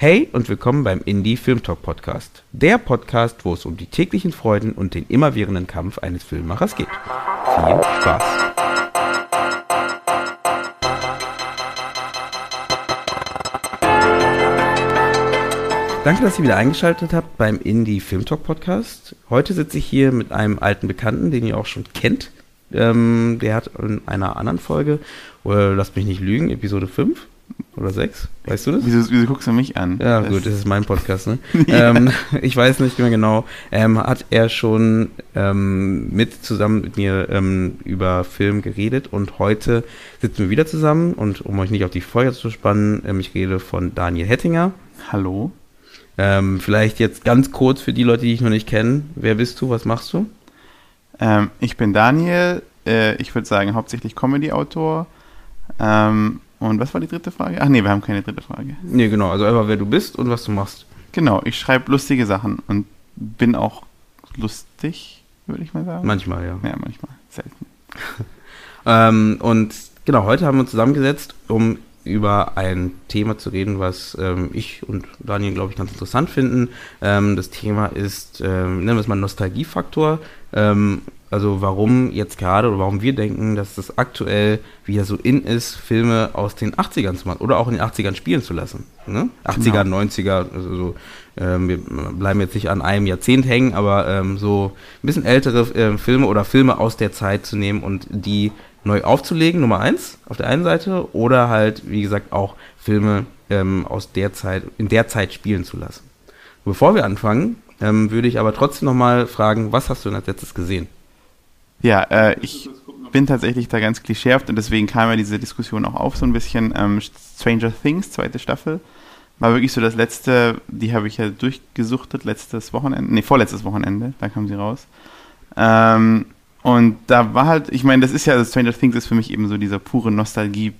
Hey und willkommen beim Indie Film Talk Podcast. Der Podcast, wo es um die täglichen Freuden und den immerwährenden Kampf eines Filmemachers geht. Viel Spaß. Danke, dass ihr wieder eingeschaltet habt beim Indie Film Talk Podcast. Heute sitze ich hier mit einem alten Bekannten, den ihr auch schon kennt. Ähm, der hat in einer anderen Folge, oder lasst mich nicht lügen, Episode 5 oder 6, weißt du das? Wieso, wieso guckst du mich an? Ja, das gut, das ist mein Podcast, ne? ja. ähm, ich weiß nicht mehr genau. Ähm, hat er schon ähm, mit zusammen mit mir ähm, über Film geredet und heute sitzen wir wieder zusammen und um euch nicht auf die Folge zu spannen, ähm, ich rede von Daniel Hettinger. Hallo. Ähm, vielleicht jetzt ganz kurz für die Leute, die ich noch nicht kenne. Wer bist du? Was machst du? Ich bin Daniel. Äh, ich würde sagen, hauptsächlich Comedy-Autor. Ähm, und was war die dritte Frage? Ach nee, wir haben keine dritte Frage. Nee, genau. Also einfach, wer du bist und was du machst. Genau, ich schreibe lustige Sachen und bin auch lustig, würde ich mal sagen. Manchmal, ja. Ja, manchmal. Selten. ähm, und genau, heute haben wir uns zusammengesetzt, um über ein Thema zu reden, was ähm, ich und Daniel, glaube ich, ganz interessant finden. Ähm, das Thema ist, ähm, nennen wir es mal Nostalgiefaktor. Ähm, also warum jetzt gerade oder warum wir denken, dass das aktuell wieder so in ist, Filme aus den 80ern zu machen oder auch in den 80ern spielen zu lassen. Ne? 80er, genau. 90er, also so, ähm, wir bleiben jetzt nicht an einem Jahrzehnt hängen, aber ähm, so ein bisschen ältere äh, Filme oder Filme aus der Zeit zu nehmen und die neu aufzulegen, Nummer eins, auf der einen Seite, oder halt, wie gesagt, auch Filme ähm, aus der Zeit, in der Zeit spielen zu lassen. Bevor wir anfangen, ähm, würde ich aber trotzdem nochmal fragen, was hast du denn als letztes gesehen? Ja, äh, ich bin tatsächlich da ganz klischeehaft und deswegen kam ja diese Diskussion auch auf so ein bisschen. Ähm, Stranger Things, zweite Staffel, war wirklich so das letzte, die habe ich ja durchgesuchtet, letztes Wochenende, nee, vorletztes Wochenende, da kam sie raus. Ähm, und da war halt, ich meine, das ist ja, Stranger Things ist für mich eben so dieser pure Nostalgie-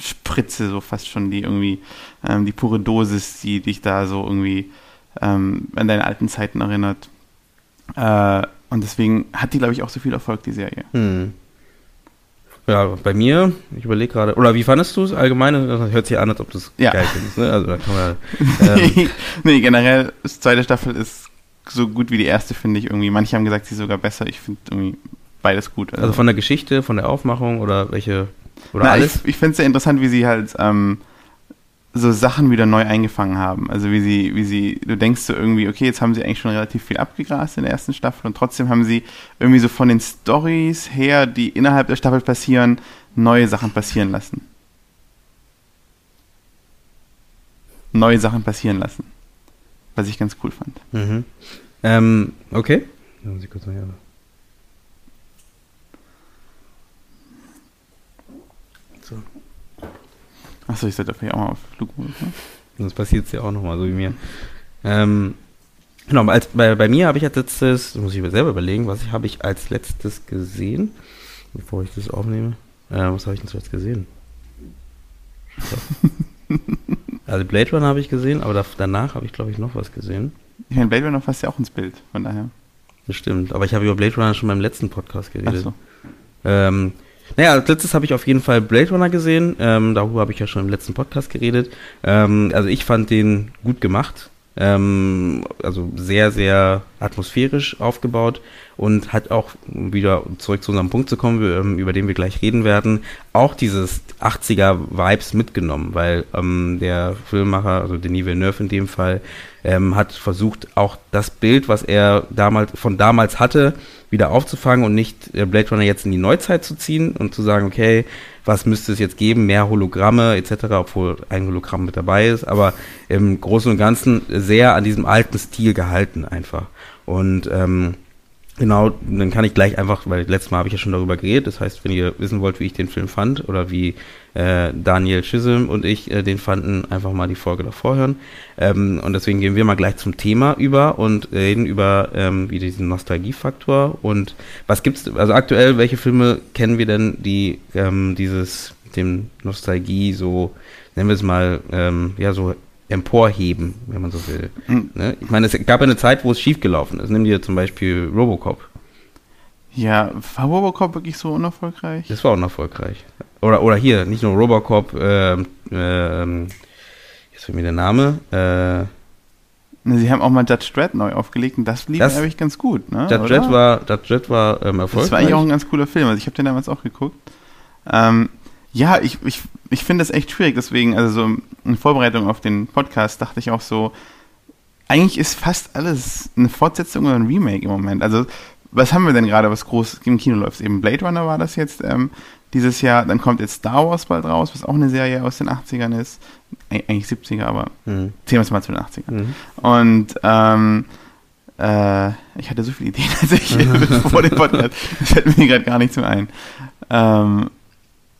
Spritze, so fast schon die irgendwie, ähm, die pure Dosis, die dich da so irgendwie ähm, an deine alten Zeiten erinnert. Äh, und deswegen hat die, glaube ich, auch so viel Erfolg, die Serie. Hm. Ja, bei mir, ich überlege gerade, oder wie fandest du es allgemein? Das hört sich an, als ob du es ja. geil findest. Ne? Also, da kann man, ähm, nee, generell, die zweite Staffel ist so gut wie die erste, finde ich irgendwie. Manche haben gesagt, sie ist sogar besser. Ich finde irgendwie beides gut. Also. also. von der Geschichte, von der Aufmachung oder welche, oder Na, alles? Ich, ich finde es sehr interessant, wie sie halt ähm, so Sachen wieder neu eingefangen haben. Also wie sie, wie sie, du denkst so irgendwie, okay, jetzt haben sie eigentlich schon relativ viel abgegrast in der ersten Staffel und trotzdem haben sie irgendwie so von den Stories her, die innerhalb der Staffel passieren, neue Sachen passieren lassen. Neue Sachen passieren lassen. Was ich ganz cool fand. Mhm. Ähm, okay. Ja, Sie kurz mal hier. Achso, ich sollte vielleicht auch mal auf Flugmodus. Ne? Sonst passiert es ja auch nochmal, so wie mir. Ähm, genau, als, bei, bei mir habe ich als letztes, muss ich mir selber überlegen, was habe ich als letztes gesehen, bevor ich das aufnehme. Äh, was habe ich denn zuletzt gesehen? also Blade Runner habe ich gesehen, aber da, danach habe ich, glaube ich, noch was gesehen. Ich meine, Blade Runner fasst ja auch ins Bild, von daher. Das stimmt, aber ich habe über Blade Runner schon beim letzten Podcast geredet. Ach so. Ähm, naja, als letztes habe ich auf jeden Fall Blade Runner gesehen. Ähm, darüber habe ich ja schon im letzten Podcast geredet. Ähm, also ich fand den gut gemacht. Ähm, also sehr, sehr atmosphärisch aufgebaut und hat auch, um wieder zurück zu unserem Punkt zu kommen, ähm, über den wir gleich reden werden, auch dieses 80er-Vibes mitgenommen, weil ähm, der Filmemacher, also Denis Villeneuve in dem Fall, ähm, hat versucht, auch das Bild, was er damals von damals hatte, wieder aufzufangen und nicht äh, Blade Runner jetzt in die Neuzeit zu ziehen und zu sagen, okay, was müsste es jetzt geben, mehr Hologramme etc., obwohl ein Hologramm mit dabei ist, aber im Großen und Ganzen sehr an diesem alten Stil gehalten einfach. Und ähm, Genau, dann kann ich gleich einfach, weil letztes Mal habe ich ja schon darüber geredet, das heißt, wenn ihr wissen wollt, wie ich den Film fand oder wie äh, Daniel Schism und ich äh, den fanden, einfach mal die Folge davor hören. Ähm, und deswegen gehen wir mal gleich zum Thema über und reden über ähm, wie diesen Nostalgiefaktor und was gibt's, also aktuell, welche Filme kennen wir denn, die ähm, dieses, dem Nostalgie so, nennen wir es mal, ähm, ja, so emporheben, wenn man so will. Mhm. Ne? Ich meine, es gab ja eine Zeit, wo es schiefgelaufen ist. Nimm dir zum Beispiel Robocop. Ja, war Robocop wirklich so unerfolgreich? Das war unerfolgreich. Oder, oder hier, nicht nur Robocop, ähm, ähm, jetzt fällt mir der Name, äh, Sie haben auch mal Judge Dredd neu aufgelegt und das lief eigentlich ganz gut, ne? Judge Dredd war, Judge Dredd war ähm, erfolgreich. Das war eigentlich auch ein ganz cooler Film, also ich habe den damals auch geguckt. Ähm, ja, ich, ich, ich finde das echt schwierig, deswegen, also so in Vorbereitung auf den Podcast dachte ich auch so, eigentlich ist fast alles eine Fortsetzung oder ein Remake im Moment. Also, was haben wir denn gerade, was groß im Kino läuft? Eben Blade Runner war das jetzt ähm, dieses Jahr, dann kommt jetzt Star Wars bald raus, was auch eine Serie aus den 80ern ist eigentlich 70er, aber mhm. zählen wir es mal zu den 80ern. Mhm. Und ähm, äh, ich hatte so viele Ideen als ich vor dem Podcast. Das fällt mir gerade gar nicht so ein. Ähm,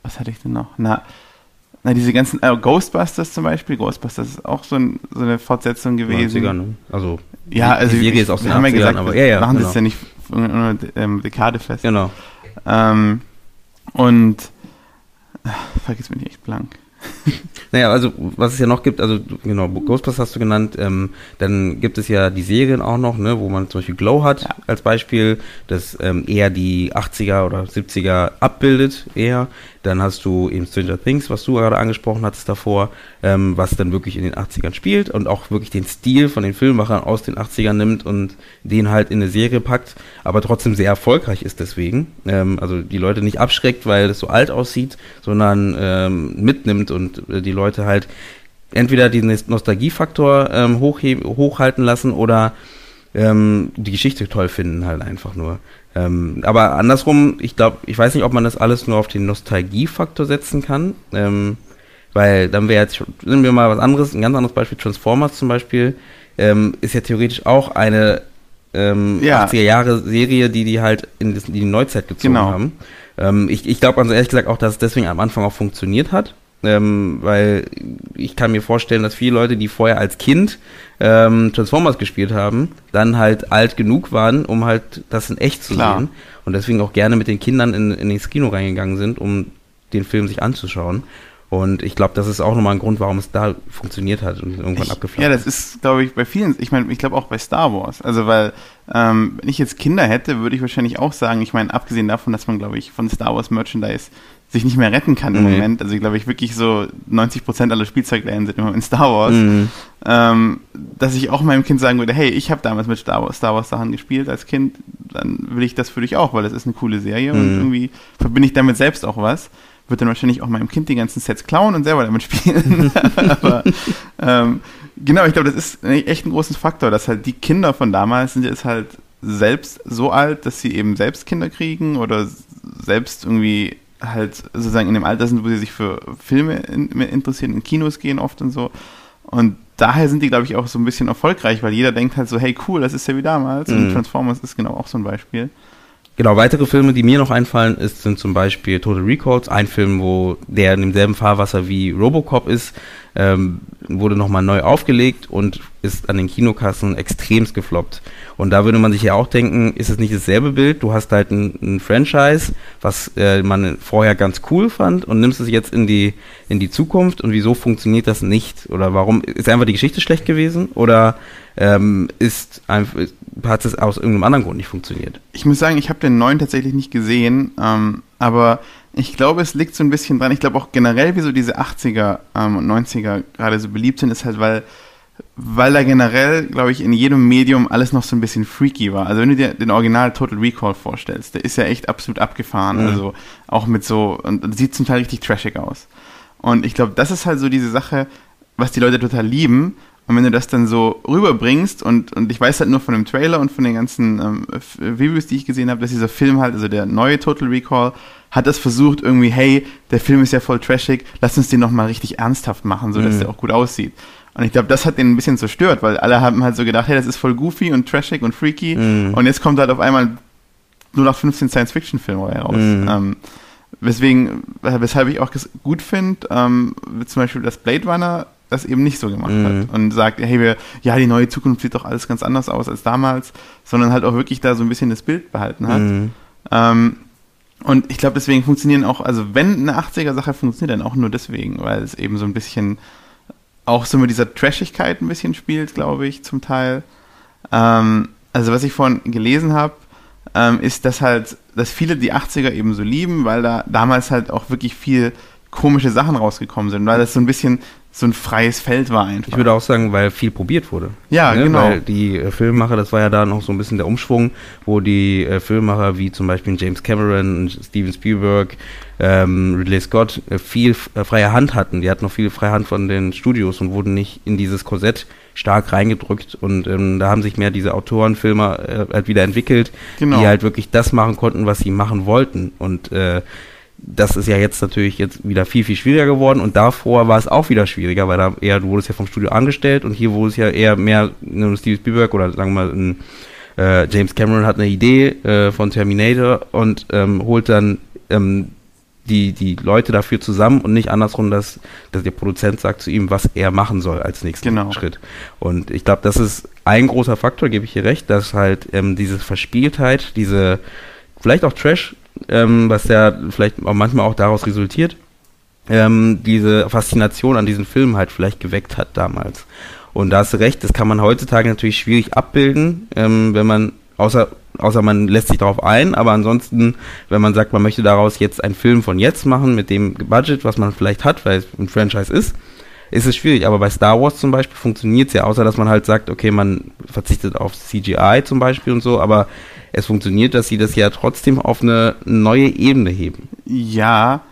was hatte ich denn noch? Na, na diese ganzen äh, Ghostbusters zum Beispiel. Ghostbusters ist auch so, ein, so eine Fortsetzung gewesen. 90er, ne? Also, ja, also die Serie ist aus den 80ern, gesagt, aber ja, ja, machen genau. das ja nicht ähm, Dekade fest. Genau. Ähm, und ach, vergiss mich echt blank. naja, also was es ja noch gibt, also genau, Ghostbusters hast du genannt, ähm, dann gibt es ja die Serien auch noch, ne, wo man zum Beispiel Glow hat ja. als Beispiel, das ähm, eher die 80er oder 70er abbildet, eher. Dann hast du eben Stranger Things, was du gerade angesprochen hattest davor, ähm, was dann wirklich in den 80ern spielt und auch wirklich den Stil von den Filmemachern aus den 80ern nimmt und den halt in eine Serie packt, aber trotzdem sehr erfolgreich ist deswegen. Ähm, also die Leute nicht abschreckt, weil es so alt aussieht, sondern ähm, mitnimmt und äh, die Leute halt entweder den Nostalgiefaktor ähm, hochhalten lassen oder ähm, die Geschichte toll finden halt einfach nur. Ähm, aber andersrum, ich glaube, ich weiß nicht, ob man das alles nur auf den Nostalgiefaktor setzen kann. Ähm, weil dann wäre jetzt, nehmen wir mal was anderes, ein ganz anderes Beispiel, Transformers zum Beispiel, ähm, ist ja theoretisch auch eine ähm, ja. 80er Jahre Serie, die die halt in die Neuzeit gezogen genau. haben. Ähm, ich ich glaube also ehrlich gesagt auch, dass es deswegen am Anfang auch funktioniert hat. Ähm, weil ich kann mir vorstellen, dass viele Leute, die vorher als Kind ähm, Transformers gespielt haben, dann halt alt genug waren, um halt das in echt zu Klar. sehen und deswegen auch gerne mit den Kindern in, in ins Kino reingegangen sind, um den Film sich anzuschauen. Und ich glaube, das ist auch nochmal ein Grund, warum es da funktioniert hat und irgendwann ich, abgeflacht. Ja, das ist, glaube ich, bei vielen, ich meine, ich glaube auch bei Star Wars. Also, weil, ähm, wenn ich jetzt Kinder hätte, würde ich wahrscheinlich auch sagen, ich meine, abgesehen davon, dass man, glaube ich, von Star Wars Merchandise sich nicht mehr retten kann im mhm. Moment. Also, glaube ich, wirklich so 90 Prozent aller Spielzeugläden sind immer in Star Wars. Mhm. Ähm, dass ich auch meinem Kind sagen würde, hey, ich habe damals mit Star Wars, Star Wars Sachen gespielt als Kind, dann will ich das für dich auch, weil das ist eine coole Serie mhm. und irgendwie verbinde ich damit selbst auch was wird dann wahrscheinlich auch meinem Kind die ganzen Sets klauen und selber damit spielen. Aber ähm, genau, ich glaube, das ist echt ein großes Faktor, dass halt die Kinder von damals sind jetzt halt selbst so alt, dass sie eben selbst Kinder kriegen oder selbst irgendwie halt sozusagen in dem Alter sind, wo sie sich für Filme in, interessieren, in Kinos gehen oft und so. Und daher sind die, glaube ich, auch so ein bisschen erfolgreich, weil jeder denkt halt so, hey cool, das ist ja wie damals. Mhm. Und Transformers ist genau auch so ein Beispiel. Genau, weitere Filme, die mir noch einfallen, ist, sind zum Beispiel Total Recalls, ein Film, wo der in demselben Fahrwasser wie Robocop ist, ähm, wurde nochmal neu aufgelegt und ist an den Kinokassen extremst gefloppt. Und da würde man sich ja auch denken, ist es nicht dasselbe Bild? Du hast halt ein, ein Franchise, was äh, man vorher ganz cool fand und nimmst es jetzt in die, in die Zukunft und wieso funktioniert das nicht? Oder warum, ist einfach die Geschichte schlecht gewesen? Oder ähm, ist einfach, hat es aus irgendeinem anderen Grund nicht funktioniert? Ich muss sagen, ich habe den neuen tatsächlich nicht gesehen, ähm, aber ich glaube, es liegt so ein bisschen dran. Ich glaube auch generell, wieso diese 80er ähm, und 90er gerade so beliebt sind, ist halt, weil, weil da generell, glaube ich, in jedem Medium alles noch so ein bisschen freaky war. Also wenn du dir den Original Total Recall vorstellst, der ist ja echt absolut abgefahren. Mhm. Also auch mit so, und sieht zum Teil richtig trashig aus. Und ich glaube, das ist halt so diese Sache, was die Leute total lieben. Und wenn du das dann so rüberbringst und, und ich weiß halt nur von dem Trailer und von den ganzen ähm, Reviews, die ich gesehen habe, dass dieser Film halt, also der neue Total Recall, hat das versucht irgendwie, hey, der Film ist ja voll trashig, lass uns den nochmal richtig ernsthaft machen, so dass mhm. der auch gut aussieht. Und ich glaube, das hat den ein bisschen zerstört, weil alle haben halt so gedacht, hey, das ist voll goofy und trashig und freaky. Mhm. Und jetzt kommt halt auf einmal nur noch 15 Science-Fiction-Filme raus. Mhm. Ähm, weswegen, weshalb ich auch gut finde, ähm, zum Beispiel, dass Blade Runner das eben nicht so gemacht mhm. hat und sagt, hey, wir, ja, die neue Zukunft sieht doch alles ganz anders aus als damals, sondern halt auch wirklich da so ein bisschen das Bild behalten hat. Mhm. Ähm, und ich glaube, deswegen funktionieren auch, also wenn eine 80er-Sache funktioniert, dann auch nur deswegen, weil es eben so ein bisschen auch so mit dieser Trashigkeit ein bisschen spielt, glaube ich, zum Teil. Ähm, also was ich vorhin gelesen habe, ähm, ist, dass halt, dass viele die 80er eben so lieben, weil da damals halt auch wirklich viel komische Sachen rausgekommen sind, weil das so ein bisschen so ein freies Feld war einfach. Ich würde auch sagen, weil viel probiert wurde. Ja, ne? genau. Weil die äh, Filmemacher, das war ja da noch so ein bisschen der Umschwung, wo die äh, Filmemacher wie zum Beispiel James Cameron, Steven Spielberg, ähm, Ridley Scott äh, viel äh, freie Hand hatten. Die hatten noch viel freie Hand von den Studios und wurden nicht in dieses Korsett stark reingedrückt. Und ähm, da haben sich mehr diese Autorenfilmer äh, halt wieder entwickelt, genau. die halt wirklich das machen konnten, was sie machen wollten. Und äh, das ist ja jetzt natürlich jetzt wieder viel, viel schwieriger geworden und davor war es auch wieder schwieriger, weil da eher, du wurdest ja vom Studio angestellt und hier wurde es ja eher mehr, ne, Steve Spielberg oder sagen wir mal ein, äh, James Cameron hat eine Idee äh, von Terminator und ähm, holt dann ähm, die, die Leute dafür zusammen und nicht andersrum, dass, dass der Produzent sagt zu ihm, was er machen soll als nächsten genau. Schritt. Und ich glaube, das ist ein großer Faktor, gebe ich hier recht, dass halt ähm, diese Verspieltheit, diese vielleicht auch Trash ähm, was ja vielleicht auch manchmal auch daraus resultiert, ähm, diese Faszination an diesen Filmen halt vielleicht geweckt hat damals. Und da hast du recht, das kann man heutzutage natürlich schwierig abbilden, ähm, wenn man, außer, außer man lässt sich darauf ein, aber ansonsten, wenn man sagt, man möchte daraus jetzt einen Film von jetzt machen, mit dem Budget, was man vielleicht hat, weil es ein Franchise ist, ist es schwierig. Aber bei Star Wars zum Beispiel funktioniert es ja, außer dass man halt sagt, okay, man verzichtet auf CGI zum Beispiel und so, aber es funktioniert, dass sie das ja trotzdem auf eine neue Ebene heben. Ja,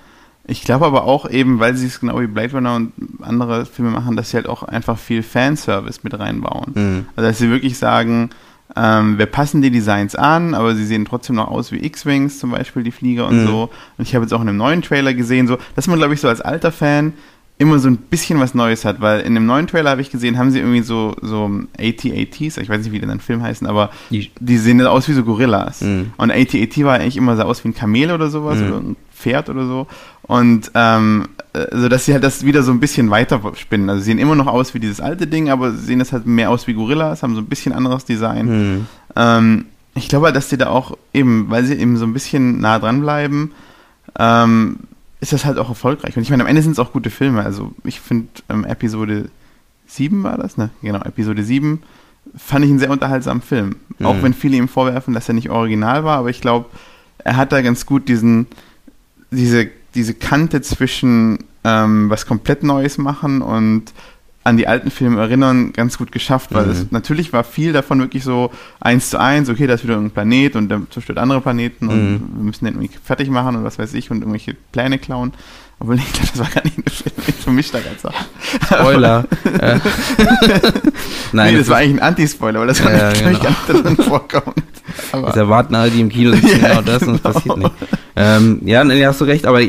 ich glaube aber auch eben, weil sie es genau wie Blade Runner und andere Filme machen, dass sie halt auch einfach viel Fanservice mit reinbauen. Mhm. Also dass sie wirklich sagen, ähm, wir passen die Designs an, aber sie sehen trotzdem noch aus wie X-Wings, zum Beispiel die Flieger und mhm. so. Und ich habe jetzt auch in einem neuen Trailer gesehen, so, dass man, glaube ich, so als alter Fan immer so ein bisschen was Neues hat, weil in dem neuen Trailer habe ich gesehen, haben sie irgendwie so, so AT-ATs, ich weiß nicht, wie die den Film heißen, aber die, die sehen aus wie so Gorillas. Mhm. Und AT-AT war eigentlich immer so aus wie ein Kamel oder sowas, mhm. oder ein Pferd oder so. Und ähm, also dass sie halt das wieder so ein bisschen weiter spinnen. Also sie sehen immer noch aus wie dieses alte Ding, aber sehen das halt mehr aus wie Gorillas, haben so ein bisschen anderes Design. Mhm. Ähm, ich glaube, dass die da auch eben, weil sie eben so ein bisschen nah dran bleiben, ähm, ist das halt auch erfolgreich. Und ich meine, am Ende sind es auch gute Filme. Also ich finde ähm, Episode 7 war das, ne? Genau, Episode 7 fand ich einen sehr unterhaltsamen Film. Mhm. Auch wenn viele ihm vorwerfen, dass er nicht original war, aber ich glaube, er hat da ganz gut diesen, diese, diese Kante zwischen ähm, was komplett Neues machen und an die alten Filme erinnern, ganz gut geschafft, weil mhm. es natürlich war viel davon wirklich so eins zu eins, okay, da ist wieder ein Planet und der zerstört andere Planeten mhm. und wir müssen den irgendwie fertig machen und was weiß ich und irgendwelche Pläne klauen. Obwohl ich glaube, das war gar nicht ein Film, ich vermischt da ganz Spoiler. Nein, nee, das, das war eigentlich ein Anti-Spoiler, weil das ja, ja, genau. gar nicht drin vorkommt. Aber das erwarten alle, die im Kino sitzen, ja, genau das genau. und es passiert nicht. Ähm, ja, nee, hast du recht, aber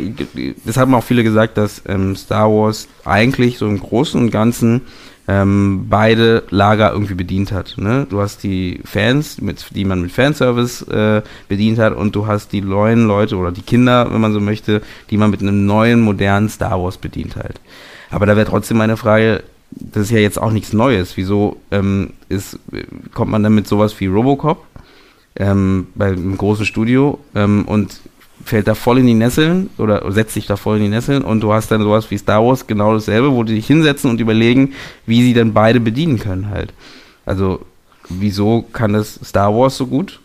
das haben auch viele gesagt, dass ähm, Star Wars eigentlich so im Großen und Ganzen ähm, beide Lager irgendwie bedient hat. Ne? Du hast die Fans, mit, die man mit Fanservice äh, bedient hat, und du hast die neuen Leute oder die Kinder, wenn man so möchte, die man mit einem neuen, modernen Star Wars bedient halt. Aber da wäre trotzdem meine Frage, das ist ja jetzt auch nichts Neues. Wieso ähm, ist, kommt man dann mit sowas wie Robocop ähm, beim großen Studio ähm, und fällt da voll in die Nesseln oder setzt sich da voll in die Nesseln und du hast dann sowas wie Star Wars genau dasselbe, wo die sich hinsetzen und überlegen, wie sie dann beide bedienen können halt. Also wieso kann das Star Wars so gut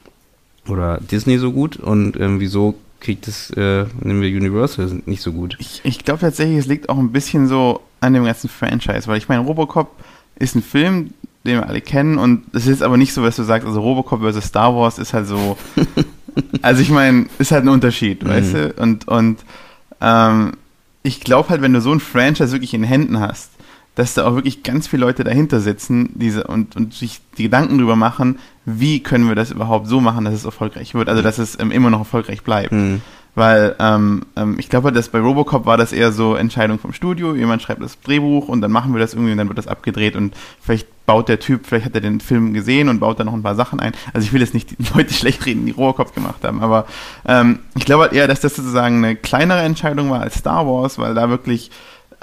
oder Disney so gut und ähm, wieso kriegt es, äh, nehmen wir Universal nicht so gut? Ich, ich glaube tatsächlich, es liegt auch ein bisschen so an dem ganzen Franchise, weil ich meine, Robocop ist ein Film, den wir alle kennen und es ist aber nicht so, was du sagst, also Robocop versus Star Wars ist halt so Also ich meine, ist halt ein Unterschied, mhm. weißt du? Und, und ähm, ich glaube halt, wenn du so ein Franchise wirklich in Händen hast, dass da auch wirklich ganz viele Leute dahinter sitzen diese, und, und sich die Gedanken drüber machen, wie können wir das überhaupt so machen, dass es erfolgreich wird, also dass es ähm, immer noch erfolgreich bleibt. Mhm. Weil ähm, ähm, ich glaube, dass bei Robocop war das eher so Entscheidung vom Studio, jemand schreibt das Drehbuch und dann machen wir das irgendwie und dann wird das abgedreht und vielleicht baut der Typ, vielleicht hat er den Film gesehen und baut da noch ein paar Sachen ein. Also ich will jetzt nicht die Leute schlecht reden, die Robocop gemacht haben, aber ähm, ich glaube halt eher, dass das sozusagen eine kleinere Entscheidung war als Star Wars, weil da wirklich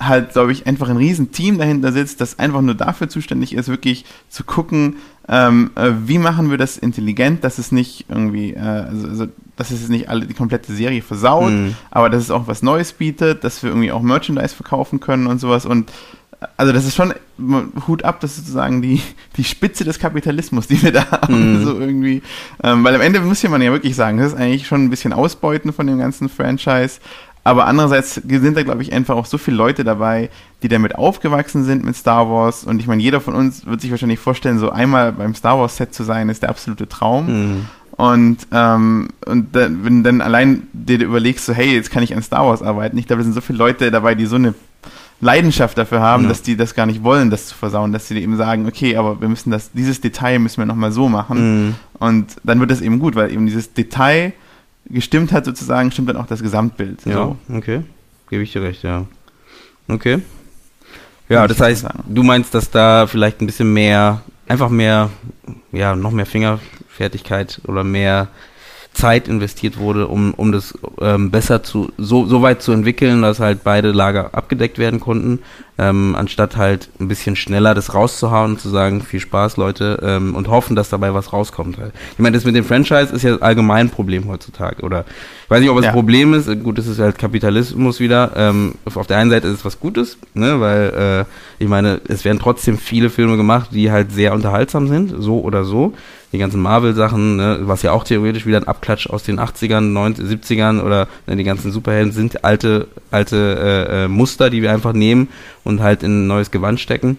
halt, glaube ich, einfach ein riesen Team dahinter sitzt, das einfach nur dafür zuständig ist, wirklich zu gucken, ähm, äh, wie machen wir das intelligent, dass es nicht irgendwie, äh, also, also, dass es nicht alle die komplette Serie versaut, mhm. aber dass es auch was Neues bietet, dass wir irgendwie auch Merchandise verkaufen können und sowas und also das ist schon Hut ab, das ist sozusagen die, die Spitze des Kapitalismus, die wir da haben, mm. so irgendwie. Ähm, weil am Ende muss man ja wirklich sagen, das ist eigentlich schon ein bisschen Ausbeuten von dem ganzen Franchise, Aber andererseits sind da, glaube ich, einfach auch so viele Leute dabei, die damit aufgewachsen sind mit Star Wars. Und ich meine, jeder von uns wird sich wahrscheinlich vorstellen, so einmal beim Star Wars Set zu sein, ist der absolute Traum. Mhm. Und, ähm, und dann, wenn dann allein dir überlegst, so, hey, jetzt kann ich an Star Wars arbeiten, ich glaube, es sind so viele Leute dabei, die so eine Leidenschaft dafür haben, ja. dass die das gar nicht wollen, das zu versauen, dass sie eben sagen, okay, aber wir müssen das, dieses Detail müssen wir nochmal so machen. Mhm. Und dann wird es eben gut, weil eben dieses Detail gestimmt hat sozusagen, stimmt dann auch das Gesamtbild. Ja, so. okay. Gebe ich dir recht, ja. Okay. Ja, das heißt, du meinst, dass da vielleicht ein bisschen mehr, einfach mehr, ja, noch mehr Fingerfertigkeit oder mehr Zeit investiert wurde, um, um das ähm, besser zu, so, so weit zu entwickeln, dass halt beide Lager abgedeckt werden konnten, ähm, anstatt halt ein bisschen schneller das rauszuhauen und zu sagen, viel Spaß, Leute, ähm, und hoffen, dass dabei was rauskommt halt. Ich meine, das mit dem Franchise ist ja allgemein ein Problem heutzutage, oder weiß nicht, ob es ja. ein Problem ist, gut, es ist halt Kapitalismus wieder, ähm, auf der einen Seite ist es was Gutes, ne, weil, äh, ich meine, es werden trotzdem viele Filme gemacht, die halt sehr unterhaltsam sind, so oder so, die ganzen Marvel-Sachen, ne, was ja auch theoretisch wieder ein Abklatsch aus den 80ern, 90, 70ern oder ne, die ganzen Superhelden sind alte, alte äh, äh, Muster, die wir einfach nehmen und halt in ein neues Gewand stecken.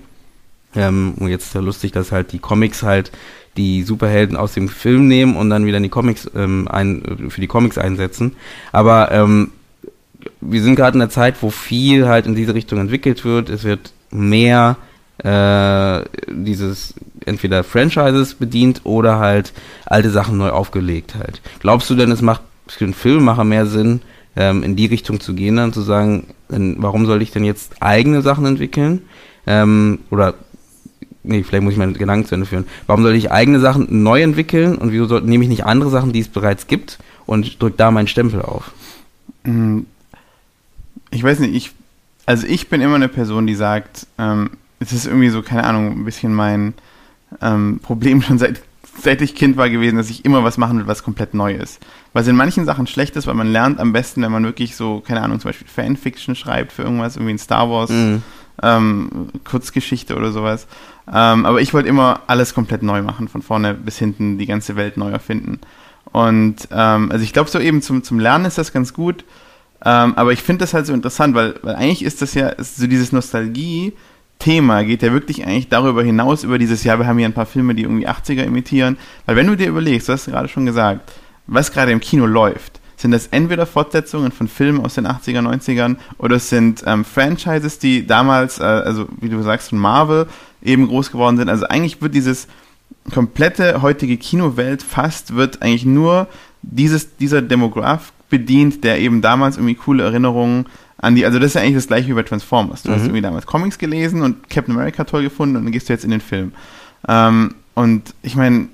Ähm, und jetzt ist ja lustig, dass halt die Comics halt die Superhelden aus dem Film nehmen und dann wieder in die Comics ähm, ein, für die Comics einsetzen. Aber ähm, wir sind gerade in einer Zeit, wo viel halt in diese Richtung entwickelt wird. Es wird mehr äh, dieses entweder Franchises bedient oder halt alte Sachen neu aufgelegt halt. Glaubst du denn, es macht für einen Filmemacher mehr Sinn, ähm, in die Richtung zu gehen, dann zu sagen, warum soll ich denn jetzt eigene Sachen entwickeln? Ähm, oder nee, vielleicht muss ich meinen Gedanken zu Ende führen. Warum soll ich eigene Sachen neu entwickeln und wieso soll, nehme ich nicht andere Sachen, die es bereits gibt und drücke da meinen Stempel auf? Mm, ich weiß nicht, ich, also ich bin immer eine Person, die sagt, ähm, es ist irgendwie so, keine Ahnung, ein bisschen mein ähm, Problem schon seit, seit ich Kind war gewesen, dass ich immer was machen will, was komplett neu ist. Was in manchen Sachen schlecht ist, weil man lernt am besten, wenn man wirklich so, keine Ahnung, zum Beispiel Fanfiction schreibt für irgendwas, irgendwie ein Star Wars, mhm. Ähm, Kurzgeschichte oder sowas. Ähm, aber ich wollte immer alles komplett neu machen, von vorne bis hinten die ganze Welt neu erfinden. Und ähm, also ich glaube, so eben zum, zum Lernen ist das ganz gut. Ähm, aber ich finde das halt so interessant, weil, weil eigentlich ist das ja so dieses Nostalgie, Thema geht ja wirklich eigentlich darüber hinaus, über dieses Jahr, wir haben hier ein paar Filme, die irgendwie 80er imitieren. Weil wenn du dir überlegst, du hast gerade schon gesagt, was gerade im Kino läuft, sind das entweder Fortsetzungen von Filmen aus den 80er, 90ern oder es sind ähm, Franchises, die damals, äh, also wie du sagst, von Marvel eben groß geworden sind. Also eigentlich wird dieses komplette heutige Kinowelt fast, wird eigentlich nur dieses, dieser Demograph bedient, der eben damals irgendwie coole Erinnerungen an die, also das ist ja eigentlich das gleiche wie bei Transformers. Du mhm. hast irgendwie damals Comics gelesen und Captain America toll gefunden und dann gehst du jetzt in den Film. Ähm, und ich meine,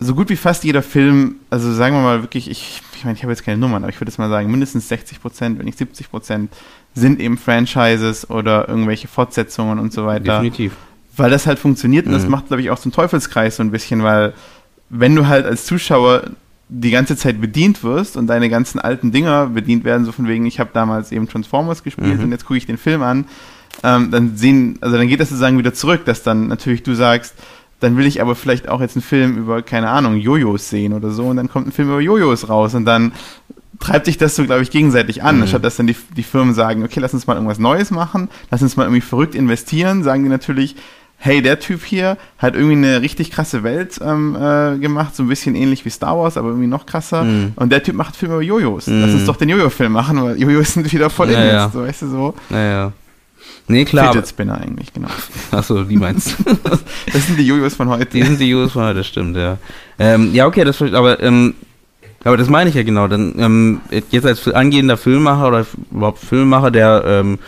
so gut wie fast jeder Film, also sagen wir mal wirklich, ich, ich meine, ich habe jetzt keine Nummern, aber ich würde jetzt mal sagen, mindestens 60 Prozent, wenn nicht 70 Prozent, sind eben Franchises oder irgendwelche Fortsetzungen und so weiter. Definitiv. Weil das halt funktioniert und das mhm. macht, glaube ich, auch so einen Teufelskreis so ein bisschen, weil wenn du halt als Zuschauer die ganze Zeit bedient wirst und deine ganzen alten Dinger bedient werden, so von wegen, ich habe damals eben Transformers gespielt mhm. und jetzt gucke ich den Film an, ähm, dann sehen, also dann geht das sozusagen wieder zurück, dass dann natürlich du sagst, dann will ich aber vielleicht auch jetzt einen Film über, keine Ahnung, Jojos sehen oder so und dann kommt ein Film über Jojos raus und dann treibt sich das so, glaube ich, gegenseitig an, mhm. anstatt dass dann die, die Firmen sagen, okay, lass uns mal irgendwas Neues machen, lass uns mal irgendwie verrückt investieren, sagen die natürlich, hey, der Typ hier hat irgendwie eine richtig krasse Welt ähm, äh, gemacht, so ein bisschen ähnlich wie Star Wars, aber irgendwie noch krasser. Mm. Und der Typ macht Filme über Jojos. Mm. Lass uns doch den Jojo-Film machen, weil Jojos sind wieder voll ja, in jetzt, so, weißt du so. Naja. Nee, klar. Fidget Spinner eigentlich, genau. Achso, die meinst du. das sind die Jojos von heute. Die sind die Jojos von heute, das stimmt, ja. Ähm, ja, okay, das aber ähm, aber das meine ich ja genau. Dann ähm, jetzt als angehender Filmemacher oder überhaupt Filmemacher, der ähm,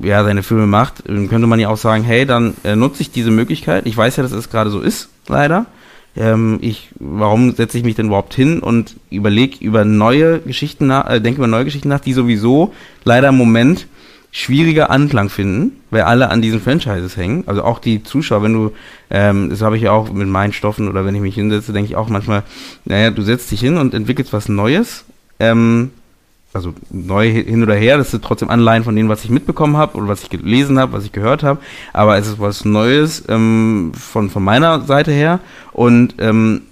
ja, seine Filme macht, könnte man ja auch sagen, hey, dann äh, nutze ich diese Möglichkeit. Ich weiß ja, dass es gerade so ist, leider. Ähm, ich, warum setze ich mich denn überhaupt hin und überlege über neue Geschichten nach, äh, denke über neue Geschichten nach, die sowieso leider im Moment schwieriger Anklang finden, weil alle an diesen Franchises hängen. Also auch die Zuschauer, wenn du, ähm, das habe ich ja auch mit meinen Stoffen oder wenn ich mich hinsetze, denke ich auch manchmal, naja, du setzt dich hin und entwickelst was Neues, ähm, also neu hin oder her, das ist trotzdem Anleihen von dem, was ich mitbekommen habe oder was ich gelesen habe, was ich gehört habe, aber es ist was Neues ähm, von, von meiner Seite her und ähm,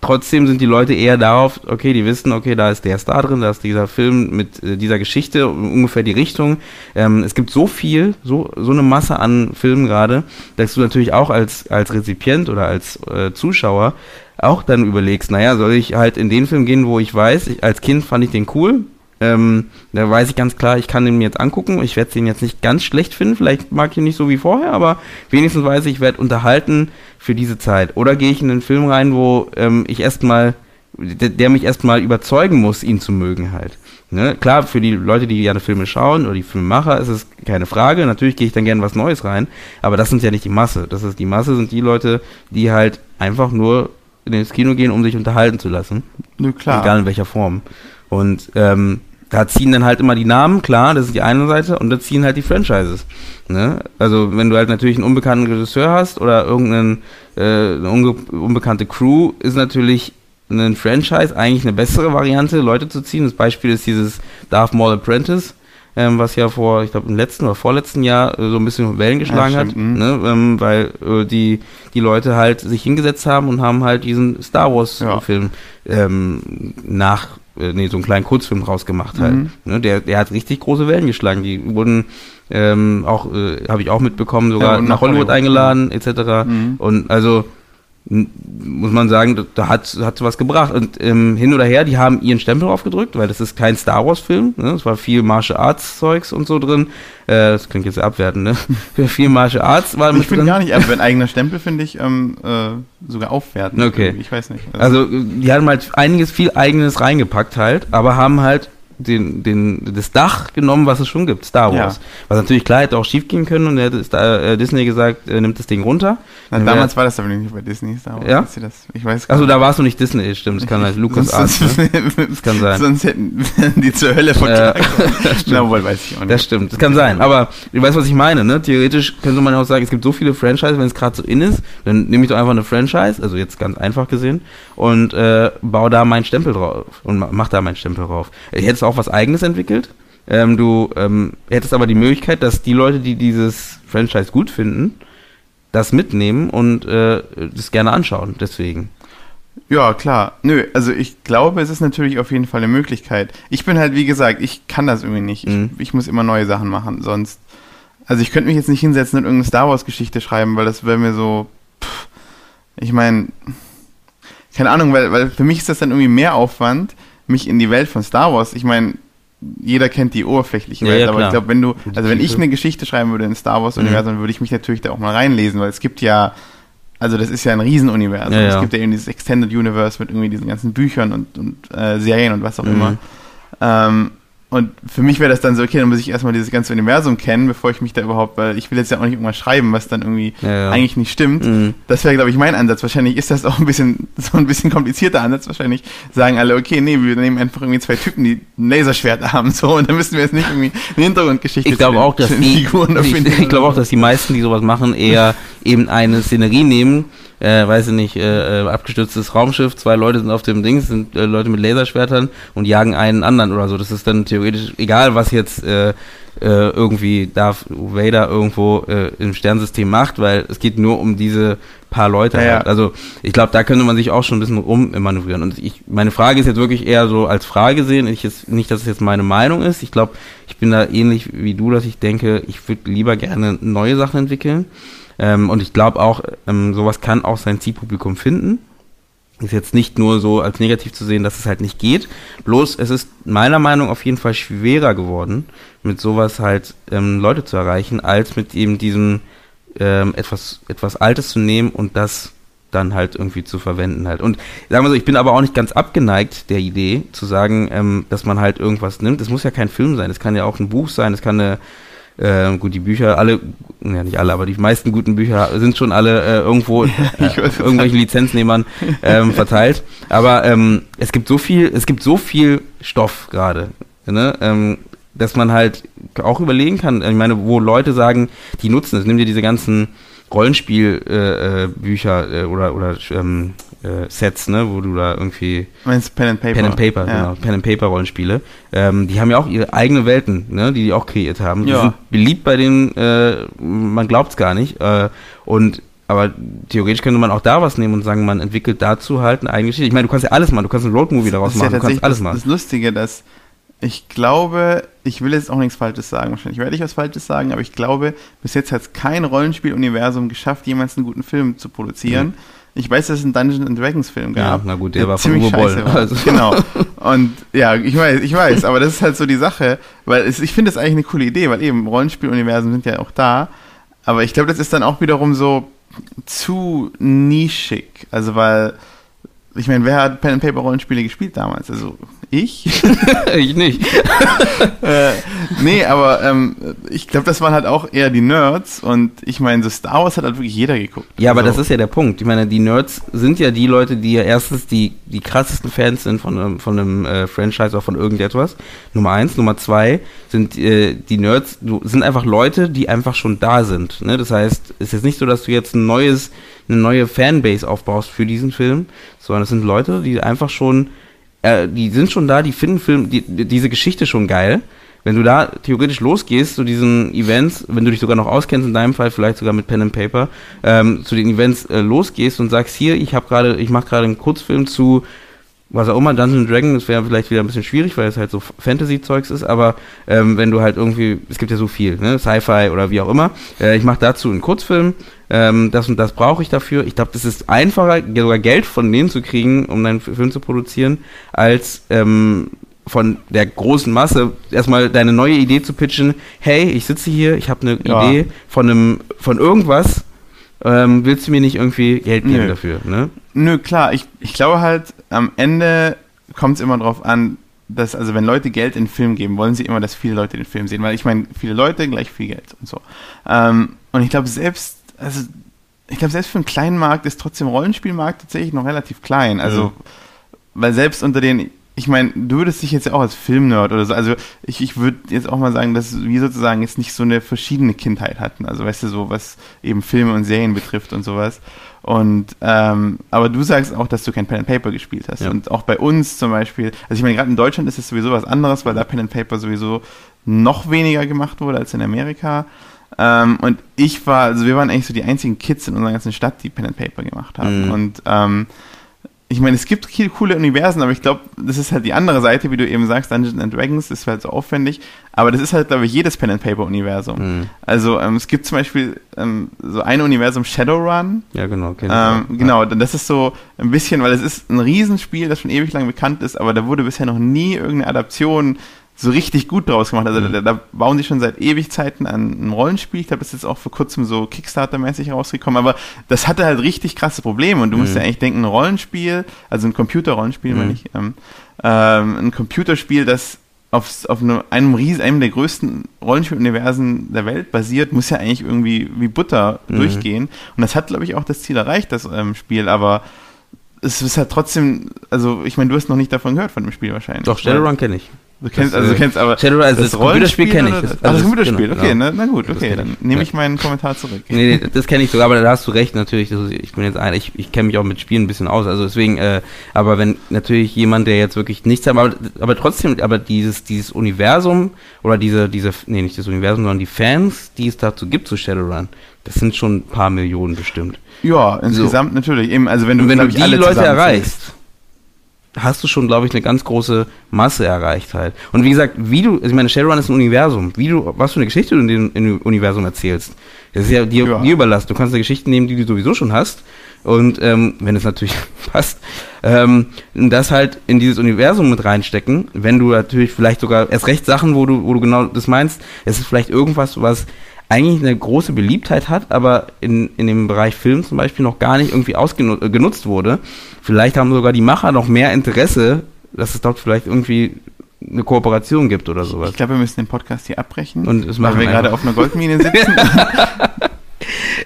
trotzdem sind die Leute eher darauf, okay, die wissen, okay, da ist der Star drin, da ist dieser Film mit äh, dieser Geschichte, ungefähr die Richtung. Ähm, es gibt so viel, so, so eine Masse an Filmen gerade, dass du natürlich auch als, als Rezipient oder als äh, Zuschauer auch dann überlegst, naja, soll ich halt in den Film gehen, wo ich weiß, ich, als Kind fand ich den cool, ähm, da weiß ich ganz klar, ich kann mir jetzt angucken. Ich werde den jetzt nicht ganz schlecht finden. Vielleicht mag ich ihn nicht so wie vorher, aber wenigstens weiß ich, ich werde unterhalten für diese Zeit. Oder gehe ich in einen Film rein, wo ähm, ich erstmal, der, der mich erstmal überzeugen muss, ihn zu mögen halt. Ne? Klar, für die Leute, die gerne Filme schauen oder die Filmemacher, ist es keine Frage. Natürlich gehe ich dann gerne was Neues rein, aber das sind ja nicht die Masse. Das ist die Masse sind die Leute, die halt einfach nur ins Kino gehen, um sich unterhalten zu lassen. Nö, klar. Egal in welcher Form. Und ähm, da ziehen dann halt immer die Namen, klar, das ist die eine Seite, und da ziehen halt die Franchises. Ne? Also wenn du halt natürlich einen unbekannten Regisseur hast oder irgendeine äh, unge unbekannte Crew, ist natürlich ein Franchise eigentlich eine bessere Variante, Leute zu ziehen. Das Beispiel ist dieses Darth Maul Apprentice, ähm, was ja vor, ich glaube, im letzten oder vorletzten Jahr äh, so ein bisschen Wellen geschlagen ja, hat, mhm. ne? ähm, weil äh, die, die Leute halt sich hingesetzt haben und haben halt diesen Star Wars-Film ja. ähm, nach äh, nee, so einen kleinen Kurzfilm rausgemacht halt. Mhm. Ne, der, der hat richtig große Wellen geschlagen. Die wurden ähm, auch, äh, habe ich auch mitbekommen, sogar ja, nach Hollywood, Hollywood eingeladen, etc. Mhm. Und also muss man sagen, da hat, hat was gebracht. Und ähm, hin oder her, die haben ihren Stempel aufgedrückt, weil das ist kein Star Wars-Film. Ne? Es war viel Martial Arts-Zeugs und so drin. Äh, das klingt jetzt abwertend, ne? Für viel Martial Arts war Ich finde gar nicht ab, wenn eigener Stempel finde ich ähm, äh, sogar aufwertend. Okay. Ich weiß nicht. Also, also die haben halt einiges viel eigenes reingepackt halt, aber haben halt den, den, das Dach genommen, was es schon gibt, Star Wars. Ja. Was natürlich klar hätte auch schief gehen können und hätte äh, Disney gesagt, äh, nimmt das Ding runter. Na, damals war das aber nicht bei Disney, Star Wars. Ja? Das, ich weiß gar Also da warst du nicht Disney, stimmt, das kann halt Lukas Arzt. Ne? Das kann sein. Sonst hätten die zur Hölle verklagt. Na wohl, weiß ich auch nicht. Das stimmt, das kann sein. Aber du weißt, was ich meine, ne? Theoretisch könnte man auch sagen, es gibt so viele Franchises, wenn es gerade so in ist, dann nehme ich doch einfach eine Franchise, also jetzt ganz einfach gesehen, und äh, baue da meinen Stempel drauf und mach da meinen Stempel drauf. Ich hätte auch was eigenes entwickelt. Ähm, du ähm, hättest aber die Möglichkeit, dass die Leute, die dieses Franchise gut finden, das mitnehmen und äh, das gerne anschauen. Deswegen. Ja, klar. Nö, also ich glaube, es ist natürlich auf jeden Fall eine Möglichkeit. Ich bin halt, wie gesagt, ich kann das irgendwie nicht. Mhm. Ich, ich, muss immer neue Sachen machen, sonst. Also ich könnte mich jetzt nicht hinsetzen und irgendeine Star Wars-Geschichte schreiben, weil das wäre mir so. Pff, ich meine, keine Ahnung, weil, weil für mich ist das dann irgendwie mehr Aufwand, mich in die Welt von Star Wars. Ich meine, jeder kennt die oberflächliche Welt, ja, ja, aber ich glaube, wenn du, also wenn ich eine Geschichte schreiben würde in Star Wars Universum, mhm. würde ich mich natürlich da auch mal reinlesen, weil es gibt ja, also das ist ja ein Riesenuniversum. Ja, es gibt ja eben dieses Extended Universe mit irgendwie diesen ganzen Büchern und, und äh, Serien und was auch mhm. immer. Ähm, und für mich wäre das dann so, okay, dann muss ich erstmal dieses ganze Universum kennen, bevor ich mich da überhaupt, weil ich will jetzt ja auch nicht irgendwas schreiben, was dann irgendwie ja, ja. eigentlich nicht stimmt. Mhm. Das wäre, glaube ich, mein Ansatz. Wahrscheinlich ist das auch ein bisschen, so ein bisschen komplizierter Ansatz. Wahrscheinlich sagen alle, okay, nee, wir nehmen einfach irgendwie zwei Typen, die ein Laserschwert haben, so, und dann müssen wir jetzt nicht irgendwie eine Hintergrundgeschichte Ich glaube auch, dass die, ich, ich glaube auch, dass die meisten, die sowas machen, eher eben eine Szenerie nehmen, äh, weiß ich nicht, äh, äh, abgestürztes Raumschiff, zwei Leute sind auf dem Ding, sind äh, Leute mit Laserschwertern und jagen einen anderen oder so. Das ist dann theoretisch egal, was jetzt äh, äh, irgendwie Darth Vader irgendwo äh, im Sternsystem macht, weil es geht nur um diese paar Leute ja, halt. Also ich glaube, da könnte man sich auch schon ein bisschen rummanövrieren. Und ich, meine Frage ist jetzt wirklich eher so als Frage gesehen. Ich jetzt, nicht, dass es jetzt meine Meinung ist. Ich glaube, ich bin da ähnlich wie du, dass ich denke, ich würde lieber gerne neue Sachen entwickeln. Ähm, und ich glaube auch, ähm, sowas kann auch sein Zielpublikum finden. Ist jetzt nicht nur so als negativ zu sehen, dass es halt nicht geht. Bloß es ist meiner Meinung auf jeden Fall schwerer geworden, mit sowas halt ähm, Leute zu erreichen, als mit eben diesem ähm, etwas, etwas Altes zu nehmen und das dann halt irgendwie zu verwenden halt. Und sagen wir so, ich bin aber auch nicht ganz abgeneigt der Idee, zu sagen, ähm, dass man halt irgendwas nimmt. Es muss ja kein Film sein, es kann ja auch ein Buch sein, es kann eine äh, gut, die Bücher, alle, ja nicht alle, aber die meisten guten Bücher sind schon alle äh, irgendwo äh, irgendwelchen Lizenznehmern ähm, verteilt. Aber ähm, es gibt so viel, es gibt so viel Stoff gerade, ne? ähm, dass man halt auch überlegen kann. Ich meine, wo Leute sagen, die nutzen es. Nimm dir diese ganzen Rollenspielbücher äh, äh, äh, oder oder ähm, äh, Sets, ne, wo du da irgendwie. Meinst Pen and Paper? Pen and Paper, ja. genau. Pen and Paper Rollenspiele. Ähm, die haben ja auch ihre eigene Welten, ne, die die auch kreiert haben. Die ja. sind beliebt bei den, äh, man glaubt es gar nicht. Äh, und aber theoretisch könnte man auch da was nehmen und sagen, man entwickelt dazu halt eine eigene Geschichte. Ich meine, du kannst ja alles machen, du kannst einen Roadmovie daraus machen, ja du kannst alles machen. Das, das Lustige, dass ich glaube, ich will jetzt auch nichts Falsches sagen, wahrscheinlich werde ich was Falsches sagen, aber ich glaube, bis jetzt hat es kein Rollenspiel-Universum geschafft, jemals einen guten Film zu produzieren. Mhm. Ich weiß, dass es einen Dungeons and Dragons Film gab. Ja, na gut, der, der war von Uwe Boll. Also. Genau. Und ja, ich weiß, ich weiß, aber das ist halt so die Sache, weil es, ich finde das eigentlich eine coole Idee, weil eben Rollenspiel-Universen sind ja auch da. Aber ich glaube, das ist dann auch wiederum so zu nischig. Also, weil ich meine, wer hat Pen and Paper Rollenspiele gespielt damals? Also ich? ich nicht. äh, nee, aber ähm, ich glaube, das waren halt auch eher die Nerds und ich meine, so Star Wars hat halt wirklich jeder geguckt. Ja, also. aber das ist ja der Punkt. Ich meine, die Nerds sind ja die Leute, die ja erstens die, die krassesten Fans sind von einem, von einem äh, Franchise oder von irgendetwas. Nummer eins. Nummer zwei sind äh, die Nerds, du, sind einfach Leute, die einfach schon da sind. Ne? Das heißt, es ist jetzt nicht so, dass du jetzt ein neues eine neue Fanbase aufbaust für diesen Film, sondern es sind Leute, die einfach schon, äh, die sind schon da, die finden Film, die, diese Geschichte schon geil. Wenn du da theoretisch losgehst zu diesen Events, wenn du dich sogar noch auskennst, in deinem Fall vielleicht sogar mit Pen and Paper, ähm, zu den Events äh, losgehst und sagst, hier, ich habe gerade, ich mache gerade einen Kurzfilm zu was auch immer, Dungeons Dragon, das wäre vielleicht wieder ein bisschen schwierig, weil es halt so Fantasy-Zeugs ist, aber ähm, wenn du halt irgendwie, es gibt ja so viel, ne, Sci-Fi oder wie auch immer, äh, ich mache dazu einen Kurzfilm, ähm, das und das brauche ich dafür. Ich glaube, das ist einfacher, sogar Geld von denen zu kriegen, um einen Film zu produzieren, als ähm, von der großen Masse erstmal deine neue Idee zu pitchen. Hey, ich sitze hier, ich habe eine ja. Idee von einem, von irgendwas. Ähm, willst du mir nicht irgendwie Geld geben Nö. dafür? Ne? Nö, klar. Ich, ich glaube halt, am Ende kommt es immer darauf an, dass, also wenn Leute Geld in den Film geben, wollen sie immer, dass viele Leute den Film sehen. Weil ich meine, viele Leute gleich viel Geld und so. Ähm, und ich glaube, selbst also ich glaube, selbst für einen kleinen Markt ist trotzdem Rollenspielmarkt tatsächlich noch relativ klein. Also, mhm. weil selbst unter den, ich meine, du würdest dich jetzt ja auch als Filmnerd oder so, also ich, ich würde jetzt auch mal sagen, dass wir sozusagen jetzt nicht so eine verschiedene Kindheit hatten. Also, weißt du, so was eben Filme und Serien betrifft und sowas. Und ähm, aber du sagst auch, dass du kein Pen and Paper gespielt hast. Ja. Und auch bei uns zum Beispiel, also ich meine, gerade in Deutschland ist es sowieso was anderes, weil da Pen and Paper sowieso noch weniger gemacht wurde als in Amerika. Ähm, und ich war, also wir waren eigentlich so die einzigen Kids in unserer ganzen Stadt, die Pen and Paper gemacht haben. Mhm. Und ähm, ich meine, es gibt viele coole Universen, aber ich glaube, das ist halt die andere Seite, wie du eben sagst, Dungeons and Dragons, das ist halt so aufwendig. Aber das ist halt, glaube ich, jedes Pen and Paper Universum. Mhm. Also ähm, es gibt zum Beispiel ähm, so ein Universum Shadowrun. Ja, genau. Ähm, genau, das ist so ein bisschen, weil es ist ein Riesenspiel, das schon ewig lang bekannt ist, aber da wurde bisher noch nie irgendeine Adaption so richtig gut draus gemacht. Also mhm. da, da, bauen sie schon seit Ewigzeiten an ein Rollenspiel. Ich glaube, das ist jetzt auch vor kurzem so Kickstarter-mäßig rausgekommen. Aber das hatte halt richtig krasse Probleme. Und du mhm. musst ja eigentlich denken, ein Rollenspiel, also ein Computer-Rollenspiel, mhm. meine ich, ähm, ähm, ein Computerspiel, das auf, auf einem, einem, riesen, einem der größten Rollenspieluniversen der Welt basiert, muss ja eigentlich irgendwie wie Butter mhm. durchgehen. Und das hat, glaube ich, auch das Ziel erreicht, das ähm, Spiel. Aber es ist halt trotzdem, also ich meine, du hast noch nicht davon gehört von dem Spiel wahrscheinlich. Doch, Shadowrun kenne ich. Du kennst, also du kennst aber. Shadow, also das, das Computerspiel kenne ich. Das, also das Computerspiel, genau, okay, genau. Na, na, gut, okay, dann nehme ich meinen Kommentar zurück. Nee, nee das kenne ich sogar, aber da hast du recht, natürlich. Ist, ich bin jetzt ein, ich, ich kenne mich auch mit Spielen ein bisschen aus, also deswegen, äh, aber wenn natürlich jemand, der jetzt wirklich nichts hat, aber, aber trotzdem, aber dieses, dieses Universum oder diese, diese, nee, nicht das Universum, sondern die Fans, die es dazu gibt zu Shadowrun, das sind schon ein paar Millionen bestimmt. Ja, insgesamt so. natürlich. Eben, also wenn du, wenn du die Leute erreichst, hast du schon, glaube ich, eine ganz große Masse erreicht halt. Und wie gesagt, wie du, also ich meine, Shadowrun ist ein Universum. Wie du, was für eine Geschichte du in dem, in dem Universum erzählst, das ist ja dir, ja. dir überlassen. Du kannst eine Geschichte nehmen, die du sowieso schon hast. Und ähm, wenn es natürlich passt, ähm, das halt in dieses Universum mit reinstecken, wenn du natürlich vielleicht sogar erst recht Sachen, wo du, wo du genau das meinst, es ist vielleicht irgendwas, was eigentlich eine große Beliebtheit hat, aber in, in dem Bereich Film zum Beispiel noch gar nicht irgendwie ausgenutzt wurde. Vielleicht haben sogar die Macher noch mehr Interesse, dass es dort vielleicht irgendwie eine Kooperation gibt oder sowas. Ich glaube, wir müssen den Podcast hier abbrechen, und weil wir gerade auf einer Goldmine sitzen.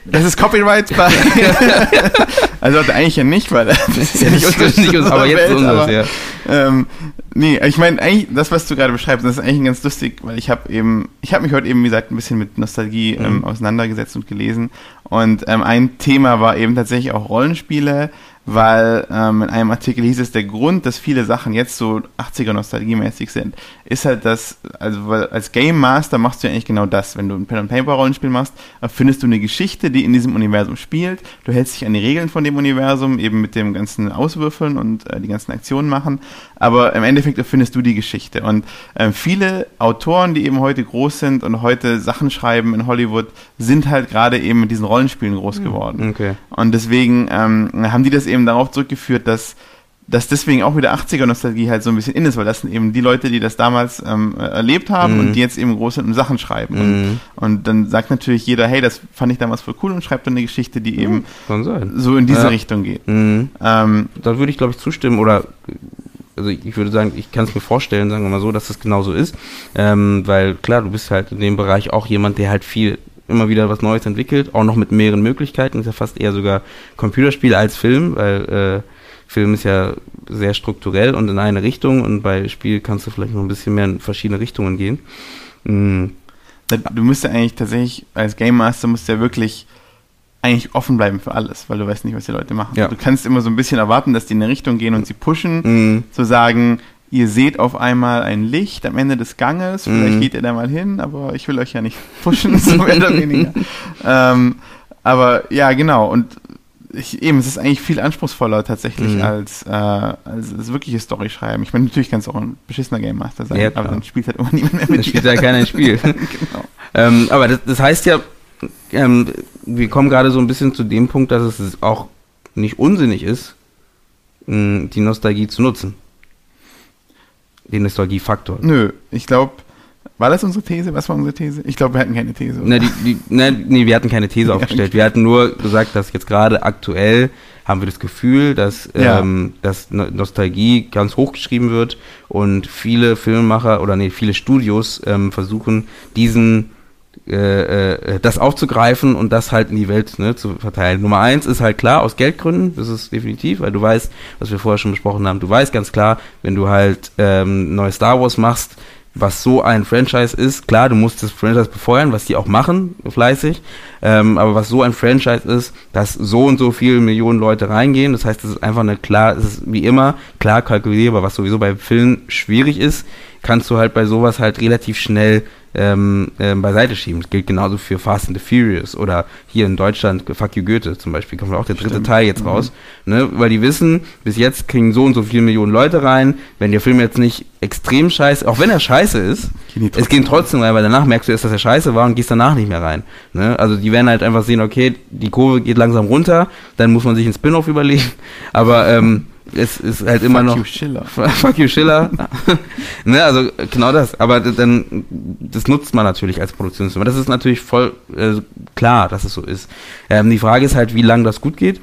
das ist Copyright bei. also eigentlich ja nicht, weil das ist ja nicht unser, aber jetzt Welt, unseres, ja. Ähm, Nee, ich meine, eigentlich, das, was du gerade beschreibst, das ist eigentlich ganz lustig, weil ich habe eben, ich habe mich heute eben, wie gesagt, ein bisschen mit Nostalgie mhm. ähm, auseinandergesetzt und gelesen. Und ähm, ein Thema war eben tatsächlich auch Rollenspiele, weil ähm, in einem Artikel hieß es, der Grund, dass viele Sachen jetzt so 80er nostalgiemäßig sind, ist halt, dass, also weil als Game Master machst du ja eigentlich genau das. Wenn du ein Pen-and-Paper-Rollenspiel machst, findest du eine Geschichte, die in diesem Universum spielt. Du hältst dich an die Regeln von dem Universum, eben mit dem ganzen Auswürfeln und äh, die ganzen Aktionen machen. Aber im Endeffekt erfindest du die Geschichte. Und äh, viele Autoren, die eben heute groß sind und heute Sachen schreiben in Hollywood, sind halt gerade eben mit diesen Rollenspielen groß hm, geworden. Okay. Und deswegen ähm, haben die das eben darauf zurückgeführt, dass dass deswegen auch wieder 80er-Nostalgie halt so ein bisschen in ist, weil das sind eben die Leute, die das damals ähm, erlebt haben mm. und die jetzt eben große Sachen schreiben. Mm. Und, mhm. und, dann sagt natürlich jeder, hey, das fand ich damals voll cool und schreibt dann eine Geschichte, die eben so in diese ja. Richtung geht. Mm. Ähm, da würde ich, glaube ich, zustimmen oder also ich würde sagen, ich kann es mir vorstellen, sagen wir mal so, dass das genauso ist. Ähm, weil klar, du bist halt in dem Bereich auch jemand, der halt viel immer wieder was Neues entwickelt, auch noch mit mehreren Möglichkeiten. Ist ja fast eher sogar Computerspiel als Film, weil äh, Film ist ja sehr strukturell und in eine Richtung und bei Spiel kannst du vielleicht noch ein bisschen mehr in verschiedene Richtungen gehen. Mhm. Du musst ja eigentlich tatsächlich als Game Master musst ja wirklich eigentlich offen bleiben für alles, weil du weißt nicht, was die Leute machen. Ja. Du kannst immer so ein bisschen erwarten, dass die in eine Richtung gehen und sie pushen, mhm. zu sagen, ihr seht auf einmal ein Licht am Ende des Ganges, vielleicht mhm. geht ihr da mal hin, aber ich will euch ja nicht pushen, so mehr oder weniger. ähm, aber ja, genau. Und ich, eben, es ist eigentlich viel anspruchsvoller tatsächlich mhm. als, äh, als das wirkliche Story schreiben. Ich meine, natürlich kann es auch ein beschissener Game Master sein, ja, aber dann spielt halt immer niemand mehr mit. Dann spielt ja keiner ein Spiel. genau. ähm, aber das, das, heißt ja, ähm, wir kommen gerade so ein bisschen zu dem Punkt, dass es auch nicht unsinnig ist, die Nostalgie zu nutzen. Den Nostalgiefaktor. Nö, ich glaube, war das unsere These? Was war unsere These? Ich glaube, wir hatten keine These. Na, die, die, na, nee, wir hatten keine These aufgestellt. Wir hatten nur gesagt, dass jetzt gerade aktuell haben wir das Gefühl, dass, ja. ähm, dass Nostalgie ganz hochgeschrieben wird und viele Filmemacher oder nee, viele Studios ähm, versuchen, diesen äh, äh, das aufzugreifen und das halt in die Welt ne, zu verteilen. Nummer eins ist halt klar, aus Geldgründen, das ist definitiv, weil du weißt, was wir vorher schon besprochen haben, du weißt ganz klar, wenn du halt ähm, neue Star Wars machst, was so ein Franchise ist. Klar, du musst das Franchise befeuern, was die auch machen, fleißig. Ähm, aber was so ein Franchise ist, dass so und so viele Millionen Leute reingehen. Das heißt, es ist einfach eine klar, es ist wie immer klar kalkulierbar, was sowieso bei Filmen schwierig ist, kannst du halt bei sowas halt relativ schnell ähm, ähm, beiseite schieben. Das gilt genauso für Fast and the Furious oder hier in Deutschland Fuck You Goethe zum Beispiel, kommt auch der dritte Stimmt. Teil jetzt mhm. raus. Ne? Weil die wissen, bis jetzt kriegen so und so viele Millionen Leute rein, wenn der Film jetzt nicht extrem scheiße, auch wenn er scheiße ist, es gehen trotzdem rein, weil danach merkst du erst, dass er scheiße war und gehst danach nicht mehr rein. Ne? Also die werden halt einfach sehen, okay, die Kurve geht langsam runter, dann muss man sich einen Spin-off überlegen. Aber ähm, es ist halt immer fuck noch. You Schiller. Fuck you Schiller. ne, also genau das. Aber dann, das nutzt man natürlich als Produktionsfirma. Das ist natürlich voll äh, klar, dass es so ist. Ähm, die Frage ist halt, wie lange das gut geht.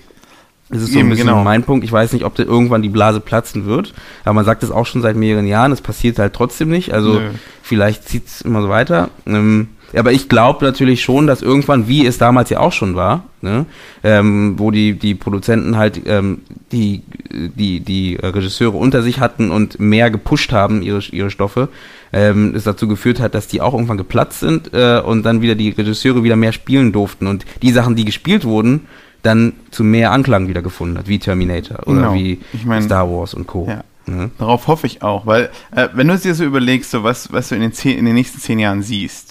Das ist so ein bisschen genau. mein Punkt. Ich weiß nicht, ob da irgendwann die Blase platzen wird. Aber man sagt es auch schon seit mehreren Jahren. Es passiert halt trotzdem nicht. Also Nö. vielleicht zieht es immer so weiter. Ähm, aber ich glaube natürlich schon, dass irgendwann, wie es damals ja auch schon war, ne, ähm, wo die, die Produzenten halt ähm, die, die, die Regisseure unter sich hatten und mehr gepusht haben, ihre, ihre Stoffe, ähm, es dazu geführt hat, dass die auch irgendwann geplatzt sind äh, und dann wieder die Regisseure wieder mehr spielen durften. Und die Sachen, die gespielt wurden, dann zu mehr Anklang wieder gefunden hat, wie Terminator oder genau. wie ich mein, Star Wars und Co. Ja. Mhm. Darauf hoffe ich auch, weil äh, wenn du es dir so überlegst, so was, was du in den, zehn, in den nächsten zehn Jahren siehst,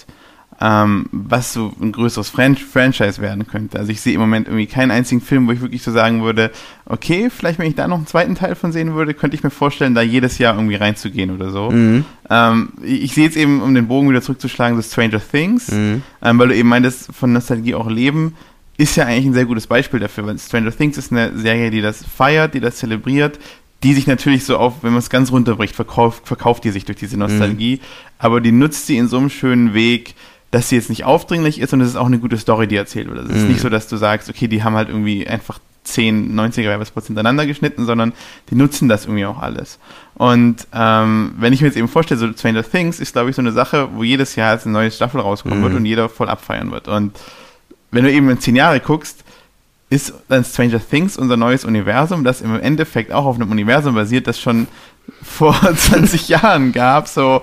ähm, was so ein größeres Fran Franchise werden könnte. Also ich sehe im Moment irgendwie keinen einzigen Film, wo ich wirklich so sagen würde, okay, vielleicht wenn ich da noch einen zweiten Teil von sehen würde, könnte ich mir vorstellen, da jedes Jahr irgendwie reinzugehen oder so. Mhm. Ähm, ich sehe jetzt eben, um den Bogen wieder zurückzuschlagen, so Stranger Things, mhm. ähm, weil du eben meintest, von Nostalgie auch leben, ist ja eigentlich ein sehr gutes Beispiel dafür, weil Stranger Things ist eine Serie, die das feiert, die das zelebriert, die sich natürlich so auf, wenn man es ganz runterbricht, verkauft, verkauft die sich durch diese Nostalgie, mhm. aber die nutzt sie in so einem schönen Weg, dass sie jetzt nicht aufdringlich ist und es ist auch eine gute Story, die erzählt wird. Also es ist nicht mhm. so, dass du sagst, okay, die haben halt irgendwie einfach 10, 90er Werbespots hintereinander geschnitten, sondern die nutzen das irgendwie auch alles. Und ähm, wenn ich mir jetzt eben vorstelle, so Stranger Things ist, glaube ich, so eine Sache, wo jedes Jahr jetzt eine neue Staffel rauskommen mhm. wird und jeder voll abfeiern wird. Und wenn du eben in 10 Jahre guckst, ist dann Stranger Things unser neues Universum, das im Endeffekt auch auf einem Universum basiert, das schon vor 20 Jahren gab, so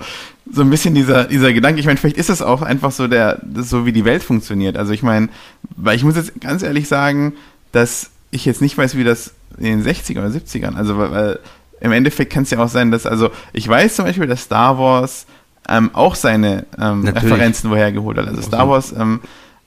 so ein bisschen dieser, dieser Gedanke, ich meine, vielleicht ist es auch einfach so der, so wie die Welt funktioniert. Also ich meine, weil ich muss jetzt ganz ehrlich sagen, dass ich jetzt nicht weiß, wie das in den 60ern oder 70ern. Also, weil, weil im Endeffekt kann es ja auch sein, dass, also, ich weiß zum Beispiel, dass Star Wars ähm, auch seine ähm, Referenzen woher geholt hat. Also Star Wars, ähm,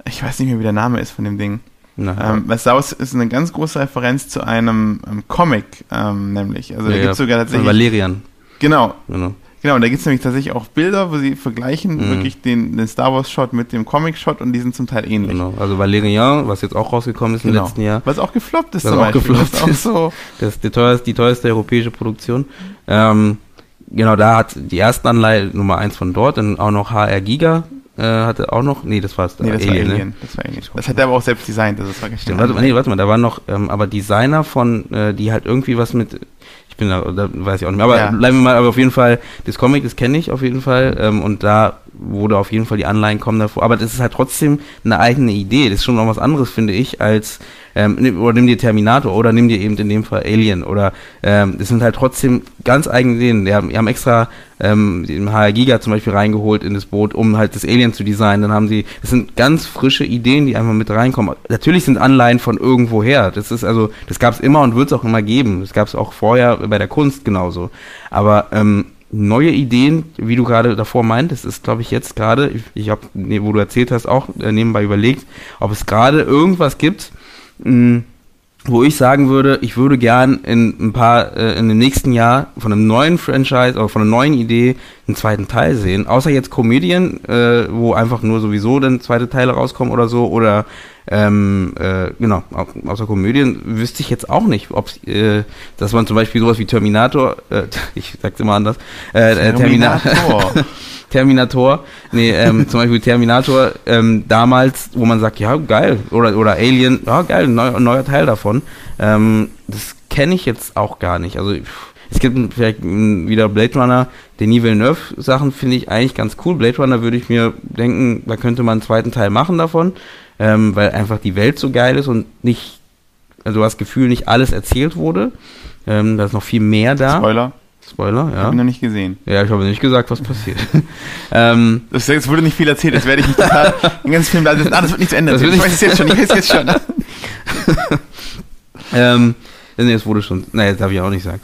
ich weiß nicht mehr, wie der Name ist von dem Ding. Ähm, weil Star Wars ist eine ganz große Referenz zu einem ähm, Comic, ähm, nämlich. Also ja, da gibt es sogar tatsächlich. Valerian. Genau. genau. Genau, und da gibt es nämlich tatsächlich auch Bilder, wo sie vergleichen mhm. wirklich den, den Star Wars-Shot mit dem Comic-Shot und die sind zum Teil ähnlich. Genau, also Valerian, was jetzt auch rausgekommen ist genau. im letzten Jahr. Was auch gefloppt ist was zum auch Beispiel. Gefloppt das ist. Auch so. Das ist die teuerste, die teuerste europäische Produktion. Ähm, genau, da hat die ersten Anleihe Nummer eins von dort, dann auch noch HR Giga äh, hatte auch noch, nee, das war es. Nee, das Alien, war Alien. Ne? Das war Alien. Das hat er aber auch selbst designt, also das war Stimmt, warte, nee, warte mal, da waren noch, ähm, aber Designer von, äh, die halt irgendwie was mit, ich bin da, da weiß ich auch nicht mehr, aber ja. bleiben wir mal, aber auf jeden Fall, das Comic, das kenne ich auf jeden Fall, ähm, und da wurde auf jeden Fall die Anleihen kommen davor, aber das ist halt trotzdem eine eigene Idee, das ist schon noch was anderes, finde ich, als ähm, oder nimm dir Terminator oder nimm dir eben in dem Fall Alien oder ähm, das sind halt trotzdem ganz eigene Ideen. Die haben, die haben extra ähm, den HR Giga zum Beispiel reingeholt in das Boot, um halt das Alien zu designen. Dann haben sie, das sind ganz frische Ideen, die einfach mit reinkommen. Natürlich sind Anleihen von irgendwoher. Das ist also, das gab es immer und wird es auch immer geben. Das gab es auch vorher bei der Kunst genauso. Aber ähm, neue Ideen, wie du gerade davor meintest, ist, glaube ich, jetzt gerade, ich, ich habe, nee, wo du erzählt hast, auch äh, nebenbei überlegt, ob es gerade irgendwas gibt, mh, wo ich sagen würde, ich würde gern in ein paar, äh, in dem nächsten Jahr von einem neuen Franchise oder von einer neuen Idee einen zweiten Teil sehen. Außer jetzt Comedian, äh, wo einfach nur sowieso dann zweite Teile rauskommen oder so. Oder ähm, äh, genau, außer Komödien wüsste ich jetzt auch nicht, ob äh, dass man zum Beispiel sowas wie Terminator, äh, ich sag's immer anders, äh, äh Terminator. Terminator, nee, ähm, zum Beispiel Terminator ähm, damals, wo man sagt, ja, geil, oder, oder Alien, ja, geil, ein neuer, neuer Teil davon. Ähm, das kenne ich jetzt auch gar nicht. Also es gibt vielleicht wieder Blade Runner, Denis Villeneuve Sachen finde ich eigentlich ganz cool. Blade Runner würde ich mir denken, da könnte man einen zweiten Teil machen davon, ähm, weil einfach die Welt so geil ist und nicht, also du hast das Gefühl, nicht alles erzählt wurde. Ähm, da ist noch viel mehr da. Spoiler. Spoiler, ja. Ich noch nicht gesehen. Ja, ich habe nicht gesagt, was passiert. ähm, das, wurde nicht viel erzählt, jetzt werde ich total den ganzen Film, also, ah, das wird nicht zu Ende. Das ich weiß es jetzt schon, ich weiß es jetzt schon. ähm, nee, es wurde schon, das darf ich auch nicht sagen.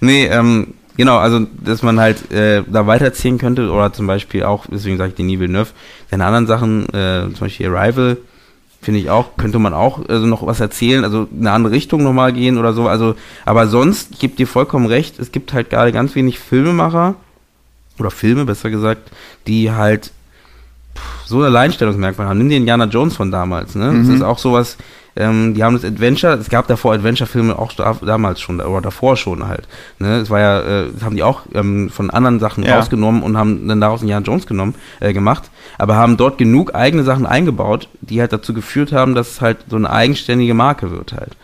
nee, ähm, genau, also, dass man halt äh, da weiterziehen könnte, oder zum Beispiel auch, deswegen sage ich den Neuf, seine anderen Sachen, äh, zum Beispiel Arrival, finde ich auch, könnte man auch also noch was erzählen, also eine andere Richtung nochmal gehen oder so. Also, aber sonst, ich gebe dir vollkommen recht, es gibt halt gerade ganz wenig Filmemacher, oder Filme besser gesagt, die halt so ein Alleinstellungsmerkmal haben. Nimm den Indiana Jones von damals, ne? Mhm. Das ist auch sowas, ähm, die haben das Adventure, es gab davor Adventure-Filme auch damals schon, oder davor schon halt. Ne? Das war ja, äh, das haben die auch ähm, von anderen Sachen ja. rausgenommen und haben dann daraus Indiana Jones genommen, äh, gemacht, aber haben dort genug eigene Sachen eingebaut, die halt dazu geführt haben, dass es halt so eine eigenständige Marke wird halt.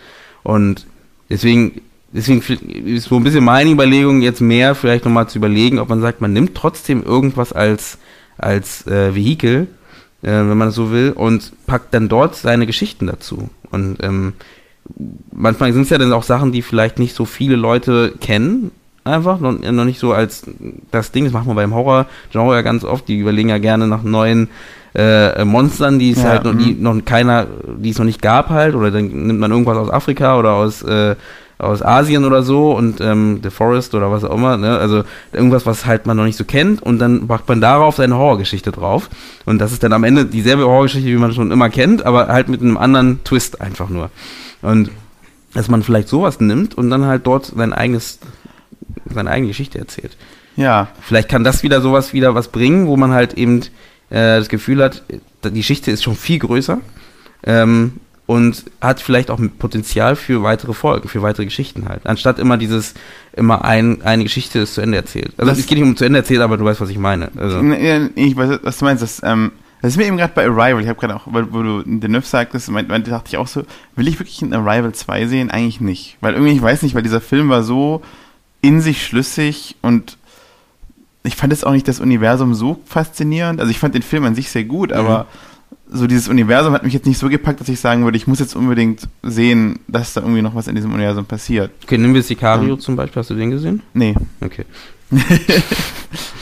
Und deswegen deswegen ist so ein bisschen meine Überlegung, jetzt mehr vielleicht nochmal zu überlegen, ob man sagt, man nimmt trotzdem irgendwas als, als äh, Vehikel, äh, wenn man das so will, und packt dann dort seine Geschichten dazu. Und ähm, manchmal sind es ja dann auch Sachen, die vielleicht nicht so viele Leute kennen, einfach, noch, noch nicht so als das Ding, das macht man beim Horror-Genre ja ganz oft, die überlegen ja gerne nach neuen äh, Monstern, die es ja, halt noch, die mhm. noch keiner, die es noch nicht gab halt, oder dann nimmt man irgendwas aus Afrika oder aus äh, aus Asien oder so und ähm, The Forest oder was auch immer, ne? also irgendwas, was halt man noch nicht so kennt und dann macht man darauf seine Horrorgeschichte drauf und das ist dann am Ende dieselbe Horrorgeschichte, wie man schon immer kennt, aber halt mit einem anderen Twist einfach nur und dass man vielleicht sowas nimmt und dann halt dort sein eigenes, seine eigene Geschichte erzählt. Ja. Vielleicht kann das wieder sowas wieder was bringen, wo man halt eben äh, das Gefühl hat, die Geschichte ist schon viel größer ähm, und hat vielleicht auch Potenzial für weitere Folgen, für weitere Geschichten halt. Anstatt immer dieses, immer ein, eine Geschichte ist zu Ende erzählt. Also das es geht nicht um zu Ende erzählt, aber du weißt, was ich meine. Also. Ich weiß, was du meinst. Das, ähm, das ist mir eben gerade bei Arrival, ich habe gerade auch, weil, wo du den Neuf sagtest, meinte, dachte ich auch so, will ich wirklich in Arrival 2 sehen? Eigentlich nicht. Weil irgendwie, ich weiß nicht, weil dieser Film war so in sich schlüssig und ich fand jetzt auch nicht das Universum so faszinierend. Also ich fand den Film an sich sehr gut, aber mhm so dieses Universum hat mich jetzt nicht so gepackt, dass ich sagen würde, ich muss jetzt unbedingt sehen, dass da irgendwie noch was in diesem Universum passiert. Okay, nehmen wir Sicario ähm, zum Beispiel. Hast du den gesehen? Nee. Okay.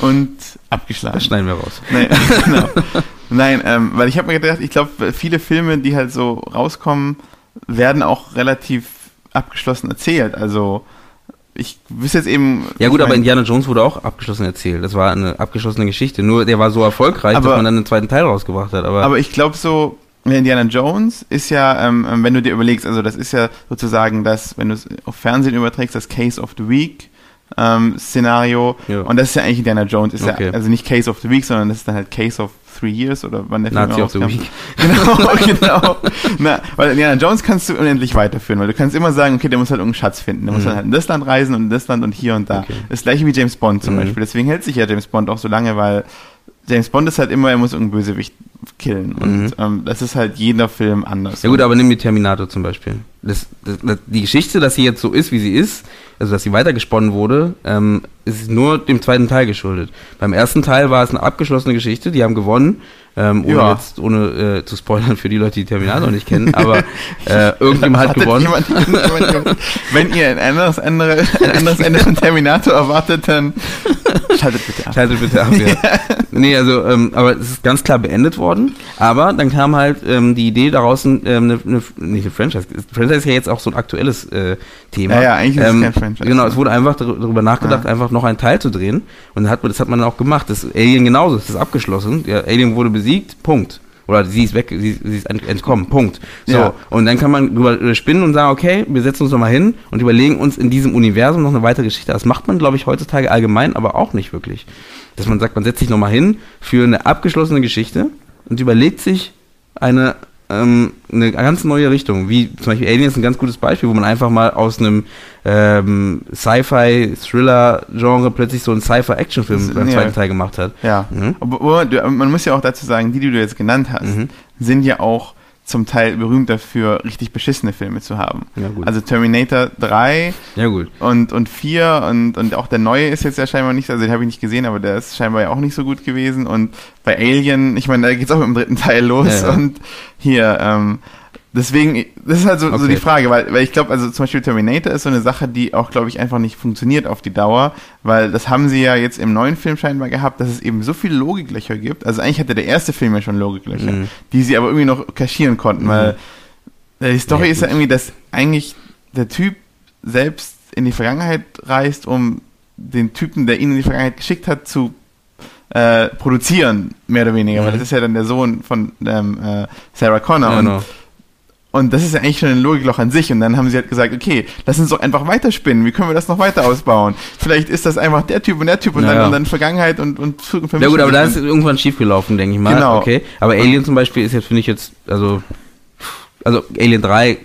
und abgeschlagen. Das schneiden wir raus. Nee, genau. Nein, ähm, weil ich habe mir gedacht, ich glaube, viele Filme, die halt so rauskommen, werden auch relativ abgeschlossen erzählt. Also ich wüsste jetzt eben. Ja gut, aber Indiana Jones wurde auch abgeschlossen erzählt. Das war eine abgeschlossene Geschichte. Nur der war so erfolgreich, aber, dass man dann einen zweiten Teil rausgebracht hat. Aber, aber ich glaube so, Indiana Jones ist ja, ähm, ähm, wenn du dir überlegst, also das ist ja sozusagen das, wenn du es auf Fernsehen überträgst, das Case of the Week. Ähm, Szenario ja. und das ist ja eigentlich Indiana Jones, ist okay. ja also nicht Case of the Week, sondern das ist dann halt Case of Three Years oder wann der Film Nazi of the Week. Genau, genau. Na, weil Indiana Jones kannst du unendlich weiterführen, weil du kannst immer sagen, okay, der muss halt irgendeinen Schatz finden, der mhm. muss dann halt in das Land reisen und in das Land und hier und da. Okay. Das gleiche wie James Bond zum mhm. Beispiel. Deswegen hält sich ja James Bond auch so lange, weil James Bond ist halt immer, er muss irgendeinen Bösewicht killen. Und mhm. ähm, das ist halt jeder Film anders. Ja gut, aber nimm die Terminator zum Beispiel. Das, das, das, die Geschichte, dass sie jetzt so ist, wie sie ist, also dass sie weitergesponnen wurde, ähm, ist nur dem zweiten Teil geschuldet. Beim ersten Teil war es eine abgeschlossene Geschichte, die haben gewonnen ähm, ohne ja. jetzt, ohne äh, zu spoilern für die Leute, die Terminator nicht kennen, aber äh, irgendjemand hat gewonnen. Jemand, jemand, wenn ihr ein anderes, andere, ein anderes Ende von Terminator erwartet, dann schaltet bitte ab. Schaltet bitte ab, ja. nee, also, ähm, aber es ist ganz klar beendet worden, aber dann kam halt ähm, die Idee daraus, ähm, eine, eine, nicht eine Franchise, Franchise ist ja jetzt auch so ein aktuelles äh, Thema. Ja, ja, eigentlich ist ähm, es kein Franchise. Genau, es wurde einfach darüber nachgedacht, ja. einfach noch einen Teil zu drehen und hat das hat man dann auch gemacht. Das Alien genauso, das ist abgeschlossen. Ja, Alien wurde besiegt besiegt, Punkt. Oder sie ist weg, sie, sie ist entkommen, Punkt. So, ja. und dann kann man drüber spinnen und sagen, okay, wir setzen uns nochmal hin und überlegen uns in diesem Universum noch eine weitere Geschichte. Das macht man, glaube ich, heutzutage allgemein, aber auch nicht wirklich. Dass man sagt, man setzt sich nochmal hin für eine abgeschlossene Geschichte und überlegt sich eine ähm, eine ganz neue Richtung. Wie zum Beispiel Alien ist ein ganz gutes Beispiel, wo man einfach mal aus einem ähm, Sci-Fi-Thriller-Genre plötzlich so einen Sci-Fi-Action-Film beim ja. zweiten Teil gemacht hat. Ja. Mhm. Aber, man muss ja auch dazu sagen, die, die du jetzt genannt hast, mhm. sind ja auch zum Teil berühmt dafür, richtig beschissene Filme zu haben. Ja, also Terminator 3 ja. Und, und 4 und, und auch der neue ist jetzt ja scheinbar nicht, also den habe ich nicht gesehen, aber der ist scheinbar ja auch nicht so gut gewesen. Und bei Alien, ich meine, da geht es auch mit dem dritten Teil los. Ja, und hier, ähm, Deswegen, das ist halt so, okay. so die Frage, weil, weil ich glaube, also zum Beispiel Terminator ist so eine Sache, die auch, glaube ich, einfach nicht funktioniert auf die Dauer, weil das haben sie ja jetzt im neuen Film scheinbar gehabt, dass es eben so viele Logiklöcher gibt. Also eigentlich hatte der erste Film ja schon Logiklöcher, mhm. die sie aber irgendwie noch kaschieren konnten, mhm. weil äh, die Story ja, ist ja irgendwie, dass eigentlich der Typ selbst in die Vergangenheit reist, um den Typen, der ihn in die Vergangenheit geschickt hat, zu äh, produzieren, mehr oder weniger, mhm. weil das ist ja dann der Sohn von ähm, äh, Sarah Connor ja, und und das ist ja eigentlich schon ein Logikloch an sich. Und dann haben sie halt gesagt, okay, lass uns doch einfach weiterspinnen. Wie können wir das noch weiter ausbauen? Vielleicht ist das einfach der Typ und der Typ und, naja. dann, und dann Vergangenheit und, und Zukunft. Ja gut, aber da ist irgendwann schiefgelaufen, denke ich mal. Genau. Okay. Aber Alien zum Beispiel ist jetzt, finde ich jetzt, also, also Alien 3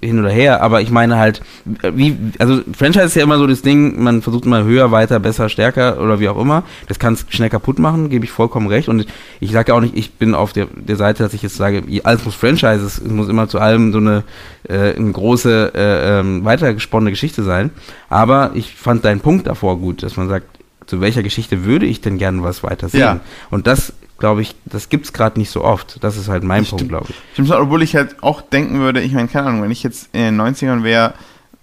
hin oder her, aber ich meine halt, wie, also Franchise ist ja immer so das Ding, man versucht immer höher, weiter, besser, stärker oder wie auch immer. Das kann es schnell kaputt machen, gebe ich vollkommen recht. Und ich sage ja auch nicht, ich bin auf der, der Seite, dass ich jetzt sage, alles muss Franchise, es muss immer zu allem so eine, äh, eine große, äh, ähm, weitergesponnene Geschichte sein. Aber ich fand deinen Punkt davor gut, dass man sagt, zu welcher Geschichte würde ich denn gerne was weiter sehen? Ja. Und das glaube ich, das gibt es gerade nicht so oft. Das ist halt mein Punkt, glaube ich. Stimmt, obwohl ich halt auch denken würde, ich meine, keine Ahnung, wenn ich jetzt in den 90ern wäre,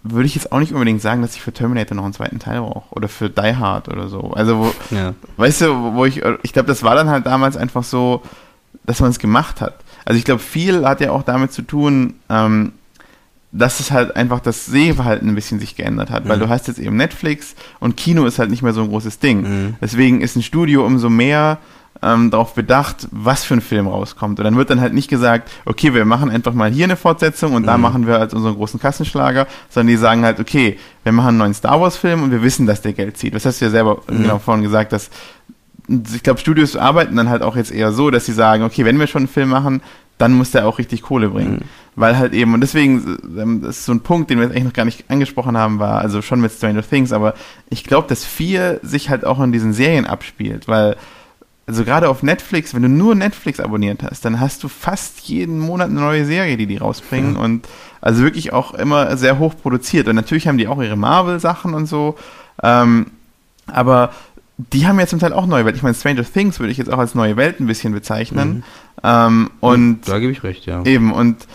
würde ich jetzt auch nicht unbedingt sagen, dass ich für Terminator noch einen zweiten Teil brauche. Oder für Die Hard oder so. Also, wo, ja. weißt du, wo ich, ich glaube, das war dann halt damals einfach so, dass man es gemacht hat. Also ich glaube, viel hat ja auch damit zu tun, ähm, dass es halt einfach das Sehverhalten ein bisschen sich geändert hat, mhm. weil du hast jetzt eben Netflix und Kino ist halt nicht mehr so ein großes Ding. Mhm. Deswegen ist ein Studio umso mehr ähm, darauf bedacht, was für ein Film rauskommt. Und dann wird dann halt nicht gesagt, okay, wir machen einfach mal hier eine Fortsetzung und mhm. da machen wir halt unseren großen Kassenschlager, sondern die sagen halt, okay, wir machen einen neuen Star Wars-Film und wir wissen, dass der Geld zieht. Das hast du ja selber mhm. genau vorhin gesagt, dass ich glaube, Studios arbeiten dann halt auch jetzt eher so, dass sie sagen, okay, wenn wir schon einen Film machen, dann muss der auch richtig Kohle bringen. Mhm. Weil halt eben, und deswegen, ähm, das ist so ein Punkt, den wir jetzt eigentlich noch gar nicht angesprochen haben, war, also schon mit Stranger Things, aber ich glaube, dass viel sich halt auch in diesen Serien abspielt, weil also gerade auf Netflix, wenn du nur Netflix abonniert hast, dann hast du fast jeden Monat eine neue Serie, die die rausbringen mhm. und also wirklich auch immer sehr hoch produziert. Und natürlich haben die auch ihre Marvel-Sachen und so, ähm, aber die haben ja zum Teil auch neue Welt. Ich meine, Stranger Things würde ich jetzt auch als neue Welt ein bisschen bezeichnen. Mhm. Ähm, und da gebe ich recht, ja. Eben und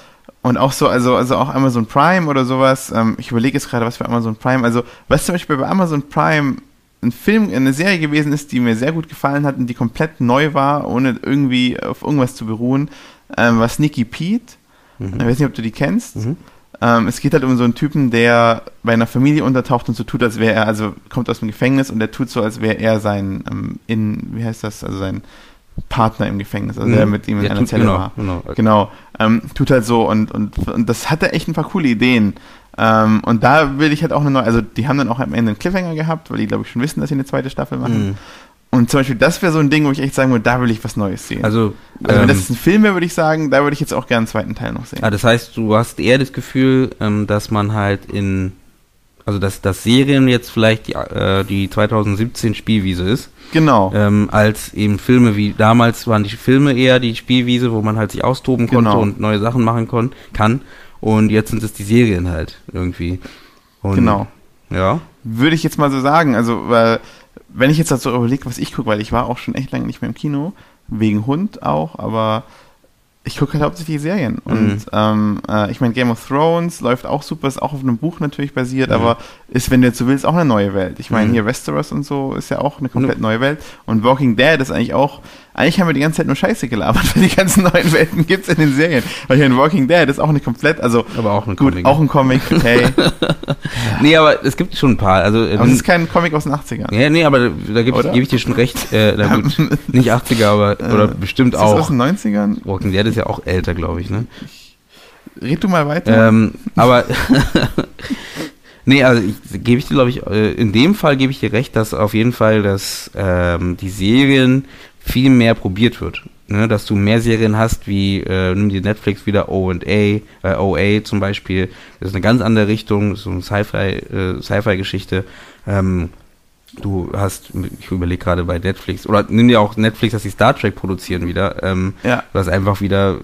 und auch so, also, also auch Amazon Prime oder sowas. Ähm, ich überlege jetzt gerade, was für Amazon Prime. Also, was zum Beispiel bei Amazon Prime ein Film, eine Serie gewesen ist, die mir sehr gut gefallen hat und die komplett neu war, ohne irgendwie auf irgendwas zu beruhen, ähm, war Sneaky Pete. Mhm. Ich weiß nicht, ob du die kennst. Mhm. Ähm, es geht halt um so einen Typen, der bei einer Familie untertaucht und so tut, als wäre er, also kommt aus dem Gefängnis und der tut so, als wäre er sein, ähm, in, wie heißt das, also sein Partner im Gefängnis, also mhm. der mit ihm in der einer tut, Zelle genau, war. Genau, genau ähm, tut halt so und, und, und das hatte echt ein paar coole Ideen. Ähm, und da will ich halt auch eine neue, also die haben dann auch am Ende einen Cliffhanger gehabt, weil die glaube ich schon wissen, dass sie eine zweite Staffel machen. Mhm. Und zum Beispiel, das wäre so ein Ding, wo ich echt sagen würde, da will ich was Neues sehen. Also, also wenn ähm, das ein Film wäre, würde ich sagen, da würde ich jetzt auch gerne einen zweiten Teil noch sehen. Ah, das heißt, du hast eher das Gefühl, ähm, dass man halt in, also dass, dass Serien jetzt vielleicht die, äh, die 2017 Spielwiese ist. Genau. Ähm, als eben Filme wie, damals waren die Filme eher die Spielwiese, wo man halt sich austoben konnte genau. und neue Sachen machen kon kann. Und jetzt sind es die Serien halt irgendwie. Und, genau. Ja. Würde ich jetzt mal so sagen, also, weil wenn ich jetzt dazu überlege, was ich gucke, weil ich war auch schon echt lange nicht mehr im Kino, wegen Hund auch, aber ich gucke halt hauptsächlich Serien. Mhm. Und ähm, äh, ich meine, Game of Thrones läuft auch super, ist auch auf einem Buch natürlich basiert, mhm. aber ist, wenn du jetzt so willst, auch eine neue Welt. Ich meine, mhm. hier Westeros und so ist ja auch eine komplett neue Welt. Und Walking Dead ist eigentlich auch eigentlich haben wir die ganze Zeit nur Scheiße gelabert, weil die ganzen neuen Welten gibt es in den Serien. Weil hier in Walking Dead ist auch eine komplett, also aber auch ein gut, Comic. auch ein Comic, okay. nee, aber es gibt schon ein paar. Also, aber es ist kein Comic aus den 80ern. Ja, nee, aber da gebe ich, dir schon recht. Äh, na gut, nicht 80er, aber oder äh, bestimmt ist auch. aus den 90ern? Walking Dead ist ja auch älter, glaube ich, ne? Red du mal weiter. Ähm, aber Nee, also gebe ich dir, glaube ich, äh, in dem Fall gebe ich dir recht, dass auf jeden Fall, dass ähm, die Serien viel mehr probiert wird. Ne? Dass du mehr Serien hast, wie äh, nimm dir Netflix wieder O&A, äh, OA zum Beispiel. Das ist eine ganz andere Richtung, so eine Sci-Fi, äh, Sci-Fi-Geschichte. Ähm, du hast, ich überlege gerade bei Netflix, oder nimm dir auch Netflix, dass sie Star Trek produzieren wieder. Ähm, ja. Das einfach wieder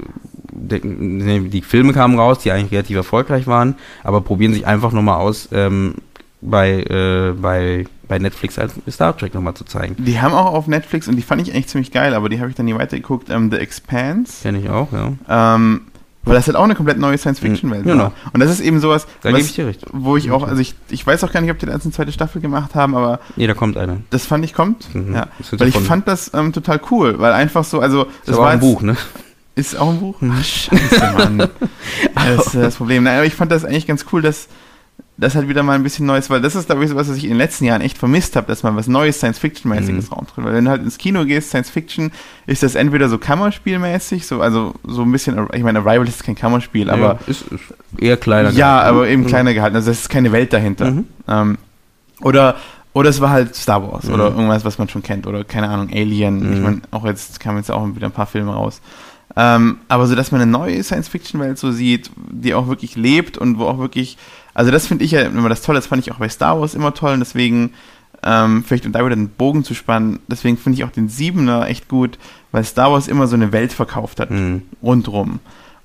die Filme kamen raus, die eigentlich relativ erfolgreich waren, aber probieren sich einfach nochmal aus, ähm, bei, äh, bei, bei Netflix als Star Trek nochmal zu zeigen. Die haben auch auf Netflix, und die fand ich eigentlich ziemlich geil, aber die habe ich dann nie weitergeguckt, ähm, The Expanse. Kenne ich auch, ja. Ähm, weil das halt auch eine komplett neue Science-Fiction-Welt mhm, genau. Und das ist eben sowas, da was, ich wo ich auch, also ich, ich weiß auch gar nicht, ob die da eine zweite Staffel gemacht haben, aber. Nee, da kommt eine. Das fand ich kommt. Mhm, ja. Weil ich fand das ähm, total cool, weil einfach so, also. Das, das war ein Buch, ne? Ist auch ein Buch? Ach, scheiße, Mann. das ist das Problem. Nein, aber ich fand das eigentlich ganz cool, dass das halt wieder mal ein bisschen Neues, weil das ist, glaube ich, was, was ich in den letzten Jahren echt vermisst habe, dass man was Neues Science-Fiction-mäßiges mhm. raumtritt. Weil wenn du halt ins Kino gehst, Science-Fiction, ist das entweder so Kammerspielmäßig, so, also so ein bisschen, ich meine, Arrival ist kein Kammerspiel, ja, aber. Ist, ist eher kleiner Ja, gehalten. aber eben mhm. kleiner gehalten. Also es ist keine Welt dahinter. Mhm. Ähm, oder oder es war halt Star Wars mhm. oder irgendwas, was man schon kennt. Oder keine Ahnung, Alien. Ich mhm. meine, auch jetzt kamen jetzt auch wieder ein paar Filme raus. Ähm, aber so, dass man eine neue Science-Fiction-Welt so sieht, die auch wirklich lebt und wo auch wirklich, also das finde ich ja immer das Tolle, das fand ich auch bei Star Wars immer toll und deswegen, ähm, vielleicht um da wieder den Bogen zu spannen, deswegen finde ich auch den Siebener echt gut, weil Star Wars immer so eine Welt verkauft hat, mhm. rundrum.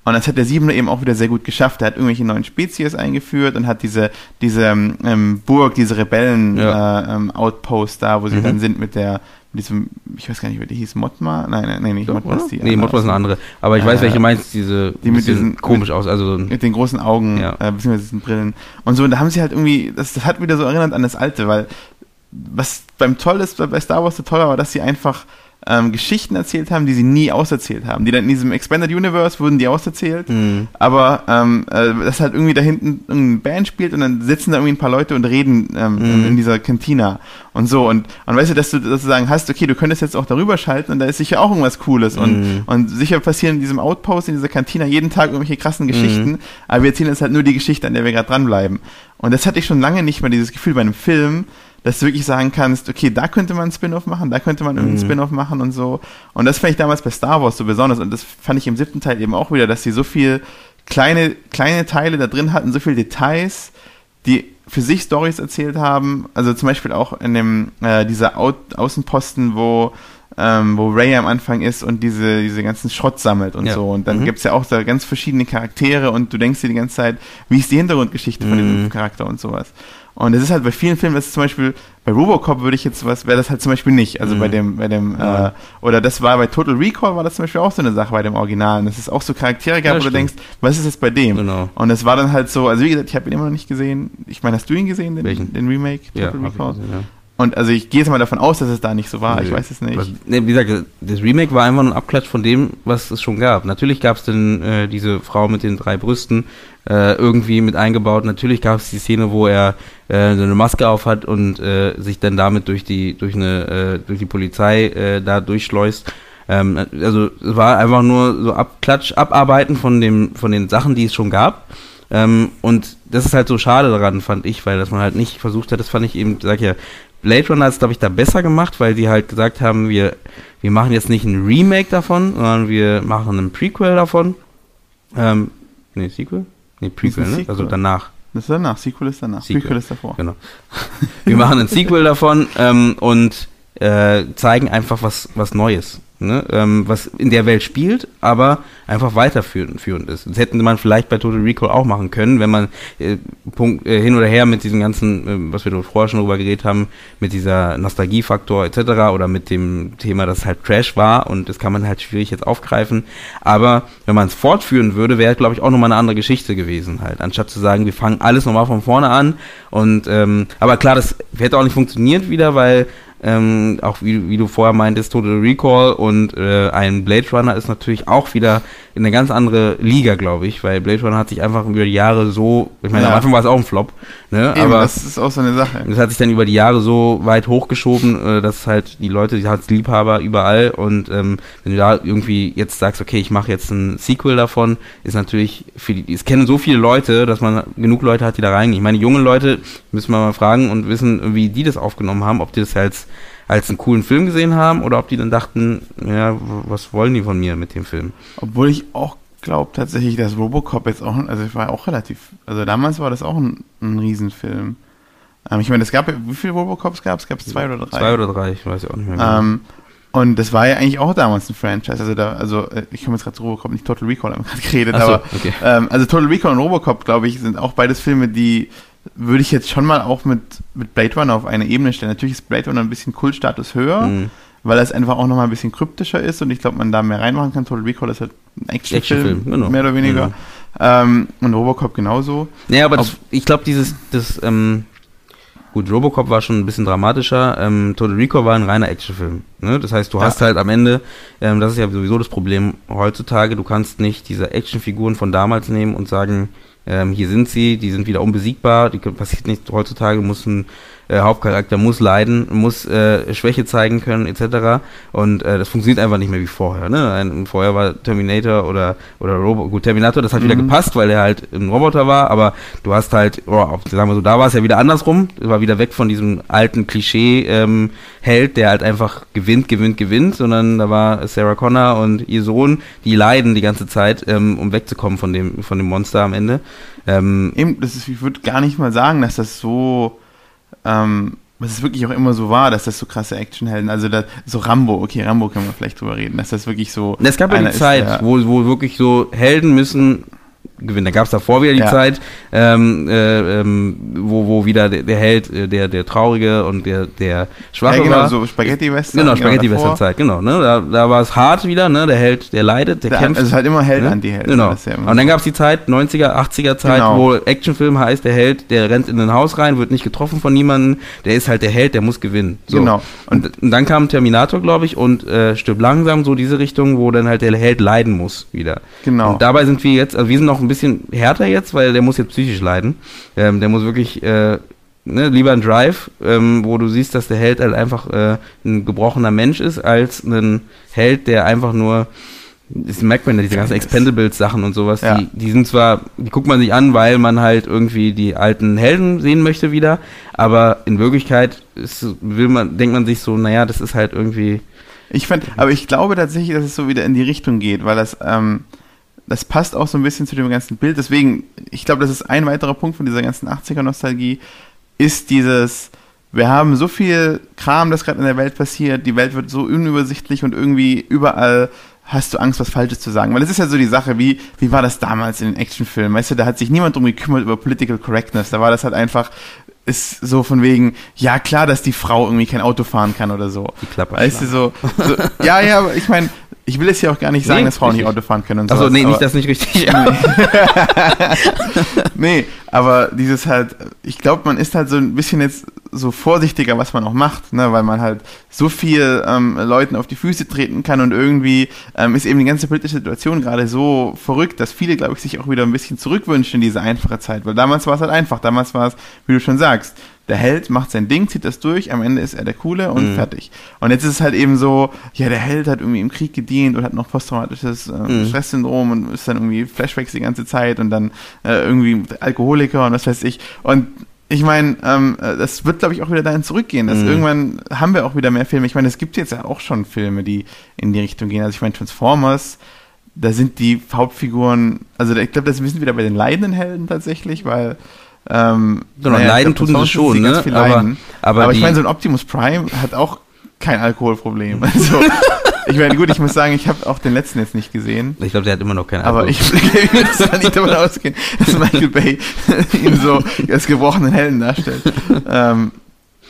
Und das hat der Siebener eben auch wieder sehr gut geschafft. Er hat irgendwelche neuen Spezies eingeführt und hat diese, diese ähm, Burg, diese Rebellen-Outpost ja. äh, ähm, da, wo sie mhm. dann sind mit der, diesem, ich weiß gar nicht, wie die hieß, Motma? Nein, nein, nein nicht Doch, Motma ist die. Nee, Motma ist eine andere. Aber ich äh, weiß, welche meinst, diese, die mit diesen, komisch aus, also. Mit den großen Augen, ja. äh, beziehungsweise diesen Brillen. Und so, und da haben sie halt irgendwie, das, das hat wieder so erinnert an das Alte, weil, was beim Toll ist, bei Star Wars so toll war, dass sie einfach, ähm, Geschichten erzählt haben, die sie nie auserzählt haben. Die dann in diesem Expanded Universe wurden die auserzählt, mhm. aber ähm, äh, dass halt irgendwie da hinten irgendeine Band spielt und dann sitzen da irgendwie ein paar Leute und reden ähm, mhm. in dieser Cantina und so und, und weißt du, dass du sozusagen hast, okay, du könntest jetzt auch darüber schalten und da ist sicher auch irgendwas Cooles und, mhm. und sicher passieren in diesem Outpost, in dieser Cantina jeden Tag irgendwelche krassen Geschichten, mhm. aber wir erzählen jetzt halt nur die Geschichte, an der wir gerade dranbleiben. Und das hatte ich schon lange nicht mehr, dieses Gefühl bei einem Film, dass du wirklich sagen kannst, okay, da könnte man einen Spin-off machen, da könnte man irgendeinen mhm. Spin-off machen und so. Und das fand ich damals bei Star Wars so besonders und das fand ich im siebten Teil eben auch wieder, dass sie so viel kleine, kleine Teile da drin hatten, so viele Details, die für sich Stories erzählt haben. Also zum Beispiel auch in dem, äh, dieser Au Außenposten, wo ähm, wo Ray am Anfang ist und diese, diese ganzen Schrott sammelt und ja. so. Und dann mhm. gibt's ja auch da ganz verschiedene Charaktere und du denkst dir die ganze Zeit, wie ist die Hintergrundgeschichte von mhm. dem Charakter und sowas. Und es ist halt bei vielen Filmen, das ist zum Beispiel, bei Robocop würde ich jetzt was, wäre das halt zum Beispiel nicht. Also mhm. bei dem, bei dem, ja. äh, oder das war bei Total Recall war das zum Beispiel auch so eine Sache bei dem Originalen. Das ist auch so Charaktere gab, ja, wo du denkst, was ist jetzt bei dem? Genau. Und es war dann halt so, also wie gesagt, ich habe ihn immer noch nicht gesehen. Ich meine, hast du ihn gesehen, den, Welchen? den Remake, Total ja, Recall? Gesehen, Und also ich gehe jetzt mal davon aus, dass es da nicht so war. Ich weiß es nicht. Was, ne, wie gesagt, das Remake war einfach ein Abklatsch von dem, was es schon gab. Natürlich gab es dann äh, diese Frau mit den drei Brüsten äh, irgendwie mit eingebaut. Natürlich gab es die Szene, wo er äh, eine Maske auf hat und äh, sich dann damit durch die durch eine äh, durch die Polizei äh, da durchschleust. Ähm, also es war einfach nur so Abklatsch, Abarbeiten von dem von den Sachen, die es schon gab. Ähm, und das ist halt so schade daran, fand ich, weil dass man halt nicht versucht hat, das fand ich eben, sag ich ja, Blade Runner ist, glaube ich, da besser gemacht, weil die halt gesagt haben, wir, wir machen jetzt nicht ein Remake davon, sondern wir machen ein Prequel davon. Ähm, nee, Sequel? Nee, Prequel, ne? Also danach. Das ist danach, Sequel ist danach, Sequel. Prequel ist davor. Genau. wir machen ein Sequel davon ähm, und äh, zeigen einfach was, was Neues ne, ähm, was in der Welt spielt, aber einfach weiterführend ist. Das hätten man vielleicht bei Total Recall auch machen können, wenn man äh, Punkt, äh, hin oder her mit diesem ganzen, äh, was wir vorher schon drüber geredet haben, mit dieser Nostalgiefaktor etc. oder mit dem Thema, dass es halt Trash war und das kann man halt schwierig jetzt aufgreifen. Aber wenn man es fortführen würde, wäre, glaube ich, auch nochmal eine andere Geschichte gewesen halt. Anstatt zu sagen, wir fangen alles nochmal von vorne an und ähm, aber klar, das hätte auch nicht funktioniert wieder, weil ähm, auch wie, wie du vorher meintest, Total Recall und äh, ein Blade Runner ist natürlich auch wieder in eine ganz andere Liga, glaube ich, weil Blade Runner hat sich einfach über die Jahre so, ich meine, ja. am Anfang war es auch ein Flop, ne? Eben, aber das ist auch so eine Sache. Das hat sich dann über die Jahre so weit hochgeschoben, äh, dass halt die Leute, die hat Liebhaber überall und ähm, wenn du da irgendwie jetzt sagst, okay, ich mache jetzt ein Sequel davon, ist natürlich für die, es kennen so viele Leute, dass man genug Leute hat, die da reingehen. Ich meine, junge Leute müssen wir mal fragen und wissen, wie die das aufgenommen haben, ob die das als als einen coolen Film gesehen haben oder ob die dann dachten, ja, was wollen die von mir mit dem Film? Obwohl ich auch glaube tatsächlich, dass Robocop jetzt auch, also ich war auch relativ, also damals war das auch ein, ein Riesenfilm. Ähm, ich meine, es gab, wie viele Robocops gab es? Gab es zwei oder drei? Zwei oder drei, ich weiß ja auch nicht mehr. Genau. Ähm, und das war ja eigentlich auch damals ein Franchise. Also da, also äh, ich komme jetzt gerade zu Robocop, nicht Total Recall, haben wir gerade geredet, so, aber okay. ähm, also Total Recall und Robocop, glaube ich, sind auch beides Filme, die würde ich jetzt schon mal auch mit, mit Blade Runner auf eine Ebene stellen. Natürlich ist Blade Runner ein bisschen Kultstatus höher, mhm. weil es einfach auch nochmal ein bisschen kryptischer ist und ich glaube, man da mehr reinmachen kann. Total Recall ist halt ein Actionfilm, Action genau. mehr oder weniger. Genau. Ähm, und Robocop genauso. Ja, aber das, ich glaube, dieses, das, ähm, gut, Robocop war schon ein bisschen dramatischer, ähm, Total Recall war ein reiner Actionfilm. Ne? Das heißt, du ja. hast halt am Ende, ähm, das ist ja sowieso das Problem heutzutage, du kannst nicht diese Actionfiguren von damals nehmen und sagen, ähm, hier sind sie, die sind wieder unbesiegbar, die passiert nicht heutzutage, muss ein äh, Hauptcharakter muss leiden, muss äh, Schwäche zeigen können, etc. Und äh, das funktioniert einfach nicht mehr wie vorher. Ne? Ein, vorher war Terminator oder oder Robo gut Terminator, das hat mhm. wieder gepasst, weil er halt ein Roboter war, aber du hast halt, oh, sagen wir so, da war es ja wieder andersrum, war wieder weg von diesem alten Klischee ähm, Held, der halt einfach gewinnt, gewinnt, gewinnt, sondern da war Sarah Connor und ihr Sohn, die leiden die ganze Zeit, ähm, um wegzukommen von dem von dem Monster am Ende. Ähm, Eben, das ist, ich würde gar nicht mal sagen, dass das so ähm, was es wirklich auch immer so war, dass das so krasse Actionhelden, also das, so Rambo, okay, Rambo können wir vielleicht drüber reden, dass das wirklich so. Es gab ja die Zeit, ist, wo, wo wirklich so Helden müssen gewinnen. Da gab es davor wieder die ja. Zeit, ähm, äh, ähm, wo, wo wieder der, der Held, äh, der, der Traurige und der, der Schwache ja, genau, war. so Spaghetti-Western. Genau, Spaghetti-Western-Zeit, genau. Ne? Da, da war es hart wieder, ne? der Held, der leidet, der, der kämpft. Es ist halt immer Held ne? an die Held. Genau. Ja und dann gab es die Zeit, 90er, 80er Zeit, genau. wo Actionfilm heißt, der Held, der rennt in ein Haus rein, wird nicht getroffen von niemandem, der ist halt der Held, der muss gewinnen. So. Genau. Und, und, dann kam Terminator, glaube ich, und äh, stirbt langsam so diese Richtung, wo dann halt der Held leiden muss wieder. Genau. Und dabei sind wir jetzt, also wir sind noch ein bisschen härter jetzt, weil der muss jetzt psychisch leiden. Ähm, der muss wirklich äh, ne, lieber ein Drive, ähm, wo du siehst, dass der Held halt einfach äh, ein gebrochener Mensch ist, als ein Held, der einfach nur das merkt man ja, diese ganzen Expendables-Sachen und sowas, ja. die, die sind zwar, die guckt man sich an, weil man halt irgendwie die alten Helden sehen möchte wieder, aber in Wirklichkeit ist, will man, denkt man sich so, naja, das ist halt irgendwie. Ich fand, aber ich glaube tatsächlich, dass es so wieder in die Richtung geht, weil das, ähm, das passt auch so ein bisschen zu dem ganzen Bild. Deswegen, ich glaube, das ist ein weiterer Punkt von dieser ganzen 80er-Nostalgie, ist dieses, wir haben so viel Kram, das gerade in der Welt passiert, die Welt wird so unübersichtlich und irgendwie überall hast du Angst, was Falsches zu sagen. Weil es ist ja so die Sache, wie, wie war das damals in den Actionfilmen? Weißt du, da hat sich niemand drum gekümmert über Political Correctness. Da war das halt einfach, ist so von wegen, ja klar, dass die Frau irgendwie kein Auto fahren kann oder so. Die Klappe. Weißt du, so, so ja, ja, aber ich meine, ich will es ja auch gar nicht sagen, nee, dass Frauen nicht Auto fahren können und so. Achso, nee, nicht das nicht richtig. nee, aber dieses halt, ich glaube, man ist halt so ein bisschen jetzt so vorsichtiger, was man auch macht, ne, weil man halt so viel ähm, Leuten auf die Füße treten kann und irgendwie ähm, ist eben die ganze politische Situation gerade so verrückt, dass viele, glaube ich, sich auch wieder ein bisschen zurückwünschen in diese einfache Zeit, weil damals war es halt einfach, damals war es, wie du schon sagst, der Held macht sein Ding, zieht das durch, am Ende ist er der Coole und mhm. fertig. Und jetzt ist es halt eben so, ja, der Held hat irgendwie im Krieg gedient und hat noch posttraumatisches äh, mhm. Stresssyndrom und ist dann irgendwie Flashbacks die ganze Zeit und dann äh, irgendwie Alkoholiker und was weiß ich. Und ich meine, ähm, das wird, glaube ich, auch wieder dahin zurückgehen. Dass mhm. Irgendwann haben wir auch wieder mehr Filme. Ich meine, es gibt jetzt ja auch schon Filme, die in die Richtung gehen. Also ich meine, Transformers, da sind die Hauptfiguren, also ich glaube, das sind wir wieder bei den leidenden Helden tatsächlich, weil ähm, genau, naja, leiden glaub, tun sie schon, ne? Aber, aber, aber ich meine, so ein Optimus Prime hat auch kein Alkoholproblem. Also, ich meine, gut, ich muss sagen, ich habe auch den letzten jetzt nicht gesehen. Ich glaube, der hat immer noch kein Alkohol. Aber ich will nicht davon ausgehen, dass Michael Bay ihn so als gebrochenen Helden darstellt. Ähm,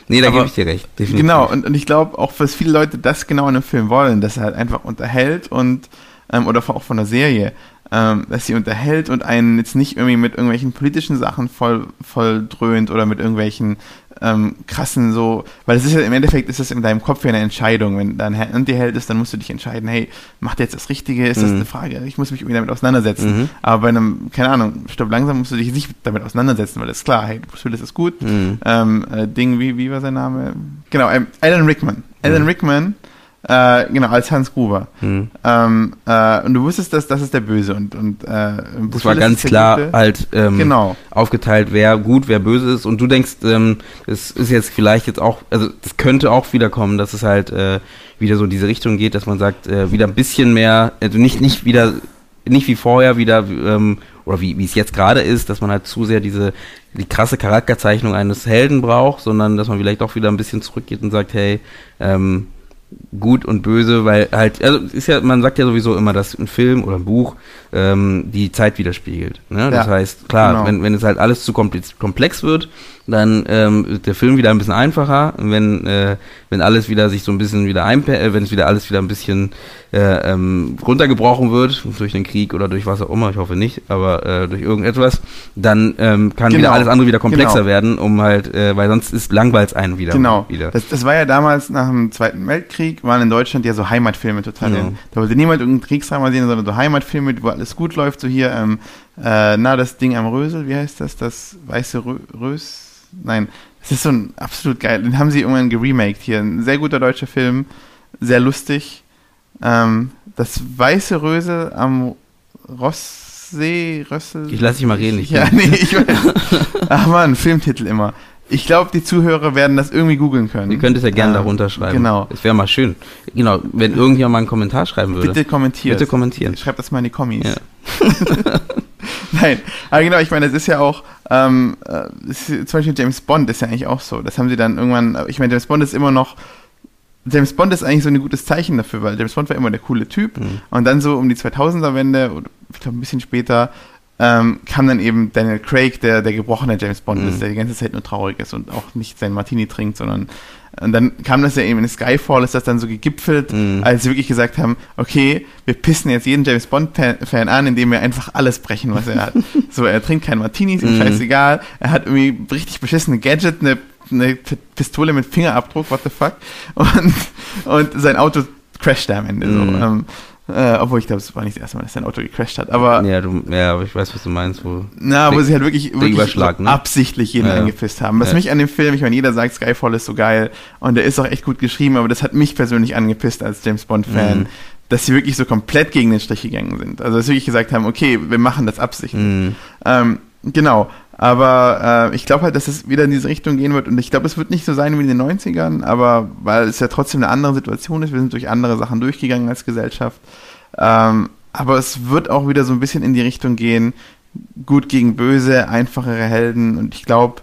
Nee, da gebe ich dir recht. Definitiv. Genau, und, und ich glaube auch, dass viele Leute das genau in einem Film wollen, dass er halt einfach unterhält und, ähm, oder auch von der Serie, ähm, dass sie unterhält und einen jetzt nicht irgendwie mit irgendwelchen politischen Sachen voll, voll dröhnt oder mit irgendwelchen ähm, krassen so, weil es ist ja im Endeffekt ist das in deinem Kopf ja eine Entscheidung. Wenn dein Anti-Held ist, dann musst du dich entscheiden, hey, macht jetzt das Richtige? Ist mhm. das eine Frage? Ich muss mich irgendwie damit auseinandersetzen. Mhm. Aber bei einem, keine Ahnung, stopp langsam musst du dich nicht damit auseinandersetzen, weil das ist klar, hey, Bruce Willis ist gut. Mhm. Ähm, äh, Ding, wie, wie war sein Name? Genau, ähm, Alan Rickman. Alan mhm. Rickman äh, genau, als Hans Gruber. Hm. Ähm, äh, und du wusstest, dass das ist der Böse und und äh, das war ganz klar Gute. halt ähm, genau. aufgeteilt, wer gut, wer böse ist. Und du denkst, ähm, es ist jetzt vielleicht jetzt auch, also es könnte auch wiederkommen, dass es halt äh, wieder so in diese Richtung geht, dass man sagt, äh, wieder ein bisschen mehr, also nicht nicht wieder nicht wie vorher wieder ähm, oder wie, wie es jetzt gerade ist, dass man halt zu sehr diese die krasse Charakterzeichnung eines Helden braucht, sondern dass man vielleicht auch wieder ein bisschen zurückgeht und sagt, hey, ähm, gut und böse, weil halt, also ist ja, man sagt ja sowieso immer, dass ein Film oder ein Buch ähm, die Zeit widerspiegelt. Ne? Das ja, heißt, klar, genau. wenn, wenn es halt alles zu komplex wird, dann ähm, der Film wieder ein bisschen einfacher. Wenn, äh, wenn alles wieder sich so ein bisschen wieder ein, äh, wenn es wieder alles wieder ein bisschen äh, ähm, runtergebrochen wird, durch den Krieg oder durch was auch immer, ich hoffe nicht, aber äh, durch irgendetwas, dann ähm, kann genau. wieder alles andere wieder komplexer genau. werden, um halt, äh, weil sonst ist langweilt einen wieder. Genau. Wieder. Das, das war ja damals nach dem Zweiten Weltkrieg, waren in Deutschland ja so Heimatfilme total. Ja. Da wollte niemand irgendeinen Kriegsdrama sehen, sondern so Heimatfilme, wo alles gut läuft, so hier, ähm, äh, na, das Ding am Rösel, wie heißt das? Das weiße Rö Rös nein, es ist so ein absolut geil. Den haben sie irgendwann geremaked hier. Ein sehr guter deutscher Film, sehr lustig. Ähm, das weiße Rösel am Rosssee, Rössel. Ich lasse dich mal reden. Ich ja, nee, ich weiß. Ach man, Filmtitel immer. Ich glaube, die Zuhörer werden das irgendwie googeln können. Ihr könnt es ja gerne ähm, darunter schreiben. Genau. Es wäre mal schön. Genau, wenn irgendjemand mal einen Kommentar schreiben würde. Bitte kommentieren. Bitte kommentieren. Schreibt das mal in die Kommis. Ja. Nein, aber genau, ich meine, es ist ja auch, ähm, äh, ist, zum Beispiel James Bond ist ja eigentlich auch so. Das haben sie dann irgendwann, ich meine, James Bond ist immer noch, James Bond ist eigentlich so ein gutes Zeichen dafür, weil James Bond war immer der coole Typ. Mhm. Und dann so um die 2000er-Wende, oder ich glaube ein bisschen später, ähm, kam dann eben Daniel Craig, der der gebrochene James Bond mhm. ist, der die ganze Zeit nur traurig ist und auch nicht sein Martini trinkt, sondern und dann kam das ja eben in Skyfall, ist das dann so gegipfelt, mhm. als sie wirklich gesagt haben, okay, wir pissen jetzt jeden James Bond-Fan an, indem wir einfach alles brechen, was er hat. so, er trinkt kein Martinis, ihm mhm. scheißegal, er hat irgendwie richtig beschissene Gadget, eine, eine Pistole mit Fingerabdruck, what the fuck, und, und sein Auto crasht am Ende. Mhm. So. Ähm, äh, obwohl ich glaube, es war nicht das erste Mal, dass sein Auto gecrashed hat. Aber ja, du, ja, aber ich weiß, was du meinst. Wo na, wo sie halt wirklich, wirklich ne? absichtlich jeden ja, angepisst haben. Was ja. mich an dem Film, ich meine, jeder sagt, Skyfall ist so geil und der ist auch echt gut geschrieben, aber das hat mich persönlich angepisst als James Bond-Fan. Mhm. Dass sie wirklich so komplett gegen den Strich gegangen sind. Also, dass sie wirklich gesagt haben, okay, wir machen das absichtlich. Mhm. Ähm, genau. Aber äh, ich glaube halt, dass es wieder in diese Richtung gehen wird. Und ich glaube, es wird nicht so sein wie in den 90ern, aber weil es ja trotzdem eine andere Situation ist. Wir sind durch andere Sachen durchgegangen als Gesellschaft. Ähm, aber es wird auch wieder so ein bisschen in die Richtung gehen, gut gegen böse, einfachere Helden. Und ich glaube,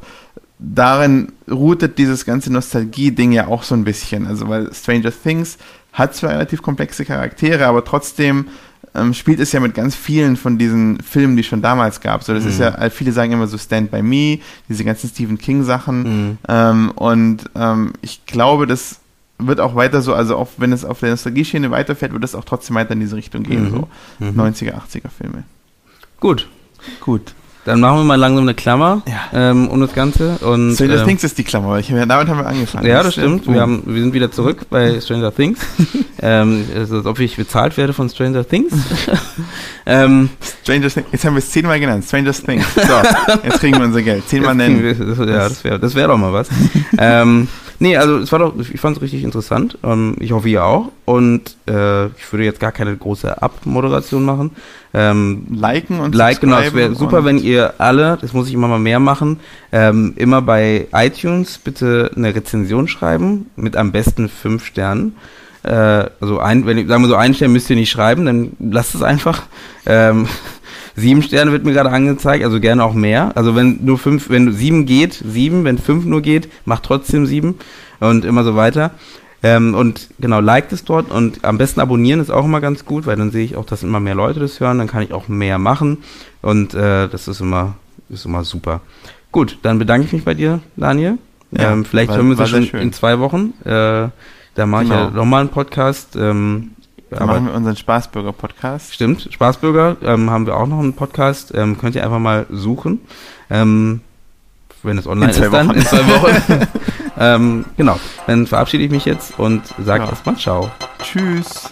darin routet dieses ganze Nostalgie-Ding ja auch so ein bisschen. Also, weil Stranger Things hat zwar relativ komplexe Charaktere, aber trotzdem ähm, spielt es ja mit ganz vielen von diesen Filmen, die es schon damals gab. So, das mhm. ist ja, viele sagen immer so Stand by Me, diese ganzen Stephen King Sachen. Mhm. Ähm, und ähm, ich glaube, dass wird auch weiter so, also auch wenn es auf der Nostalgie-Schiene weiterfährt, wird es auch trotzdem weiter in diese Richtung gehen, Mhm. so Mhm. 90er, 80er Filme. Gut, Gut. Dann machen wir mal langsam eine Klammer Ja. ähm, um das Ganze. Und, Stranger ähm, Things ist die Klammer, weil ich, damit haben wir angefangen. Ja, das stimmt. Wir, haben, wir sind wieder zurück bei Stranger Things. ähm, ist, als ob ich bezahlt werde von Stranger Things. ähm, Stranger Things, jetzt haben wir es zehnmal genannt, Stranger Things. So, jetzt kriegen wir unser Geld. Zehnmal nennen. wir- das, ja, das wäre das wär doch mal was. ähm, nee, also es war doch, ich fand es richtig interessant. Ähm, ich hoffe, ihr auch. Und äh, ich würde jetzt gar keine große Abmoderation machen. Ähm, Liken und Like, genau, es wäre super, wenn ihr alle, das muss ich immer mal mehr machen, ähm, immer bei iTunes bitte eine Rezension schreiben mit am besten fünf Sternen. Äh, also ein, wenn ich, sagen wir so, einen Stern müsst ihr nicht schreiben, dann lasst es einfach. Ähm, sieben Sterne wird mir gerade angezeigt, also gerne auch mehr. Also wenn nur fünf, wenn sieben geht, sieben, wenn fünf nur geht, macht trotzdem sieben und immer so weiter. Ähm, und genau, liked es dort und am besten abonnieren ist auch immer ganz gut, weil dann sehe ich auch, dass immer mehr Leute das hören, dann kann ich auch mehr machen und äh, das ist immer, ist immer super. Gut, dann bedanke ich mich bei dir, Daniel. Ja, ähm, vielleicht war- hören wir uns ja schon in zwei Wochen. Äh, da mache ich ja Genau. nochmal einen Podcast. Ähm, Dann machen wir unseren Spaßbürger-Podcast. Stimmt, Spaßbürger ähm, haben wir auch noch einen Podcast. Ähm, könnt ihr einfach mal suchen. Ähm, wenn es online ist, dann in zwei Wochen. ähm, genau, dann verabschiede ich mich jetzt und sage Ja. erstmal Ciao. Tschüss.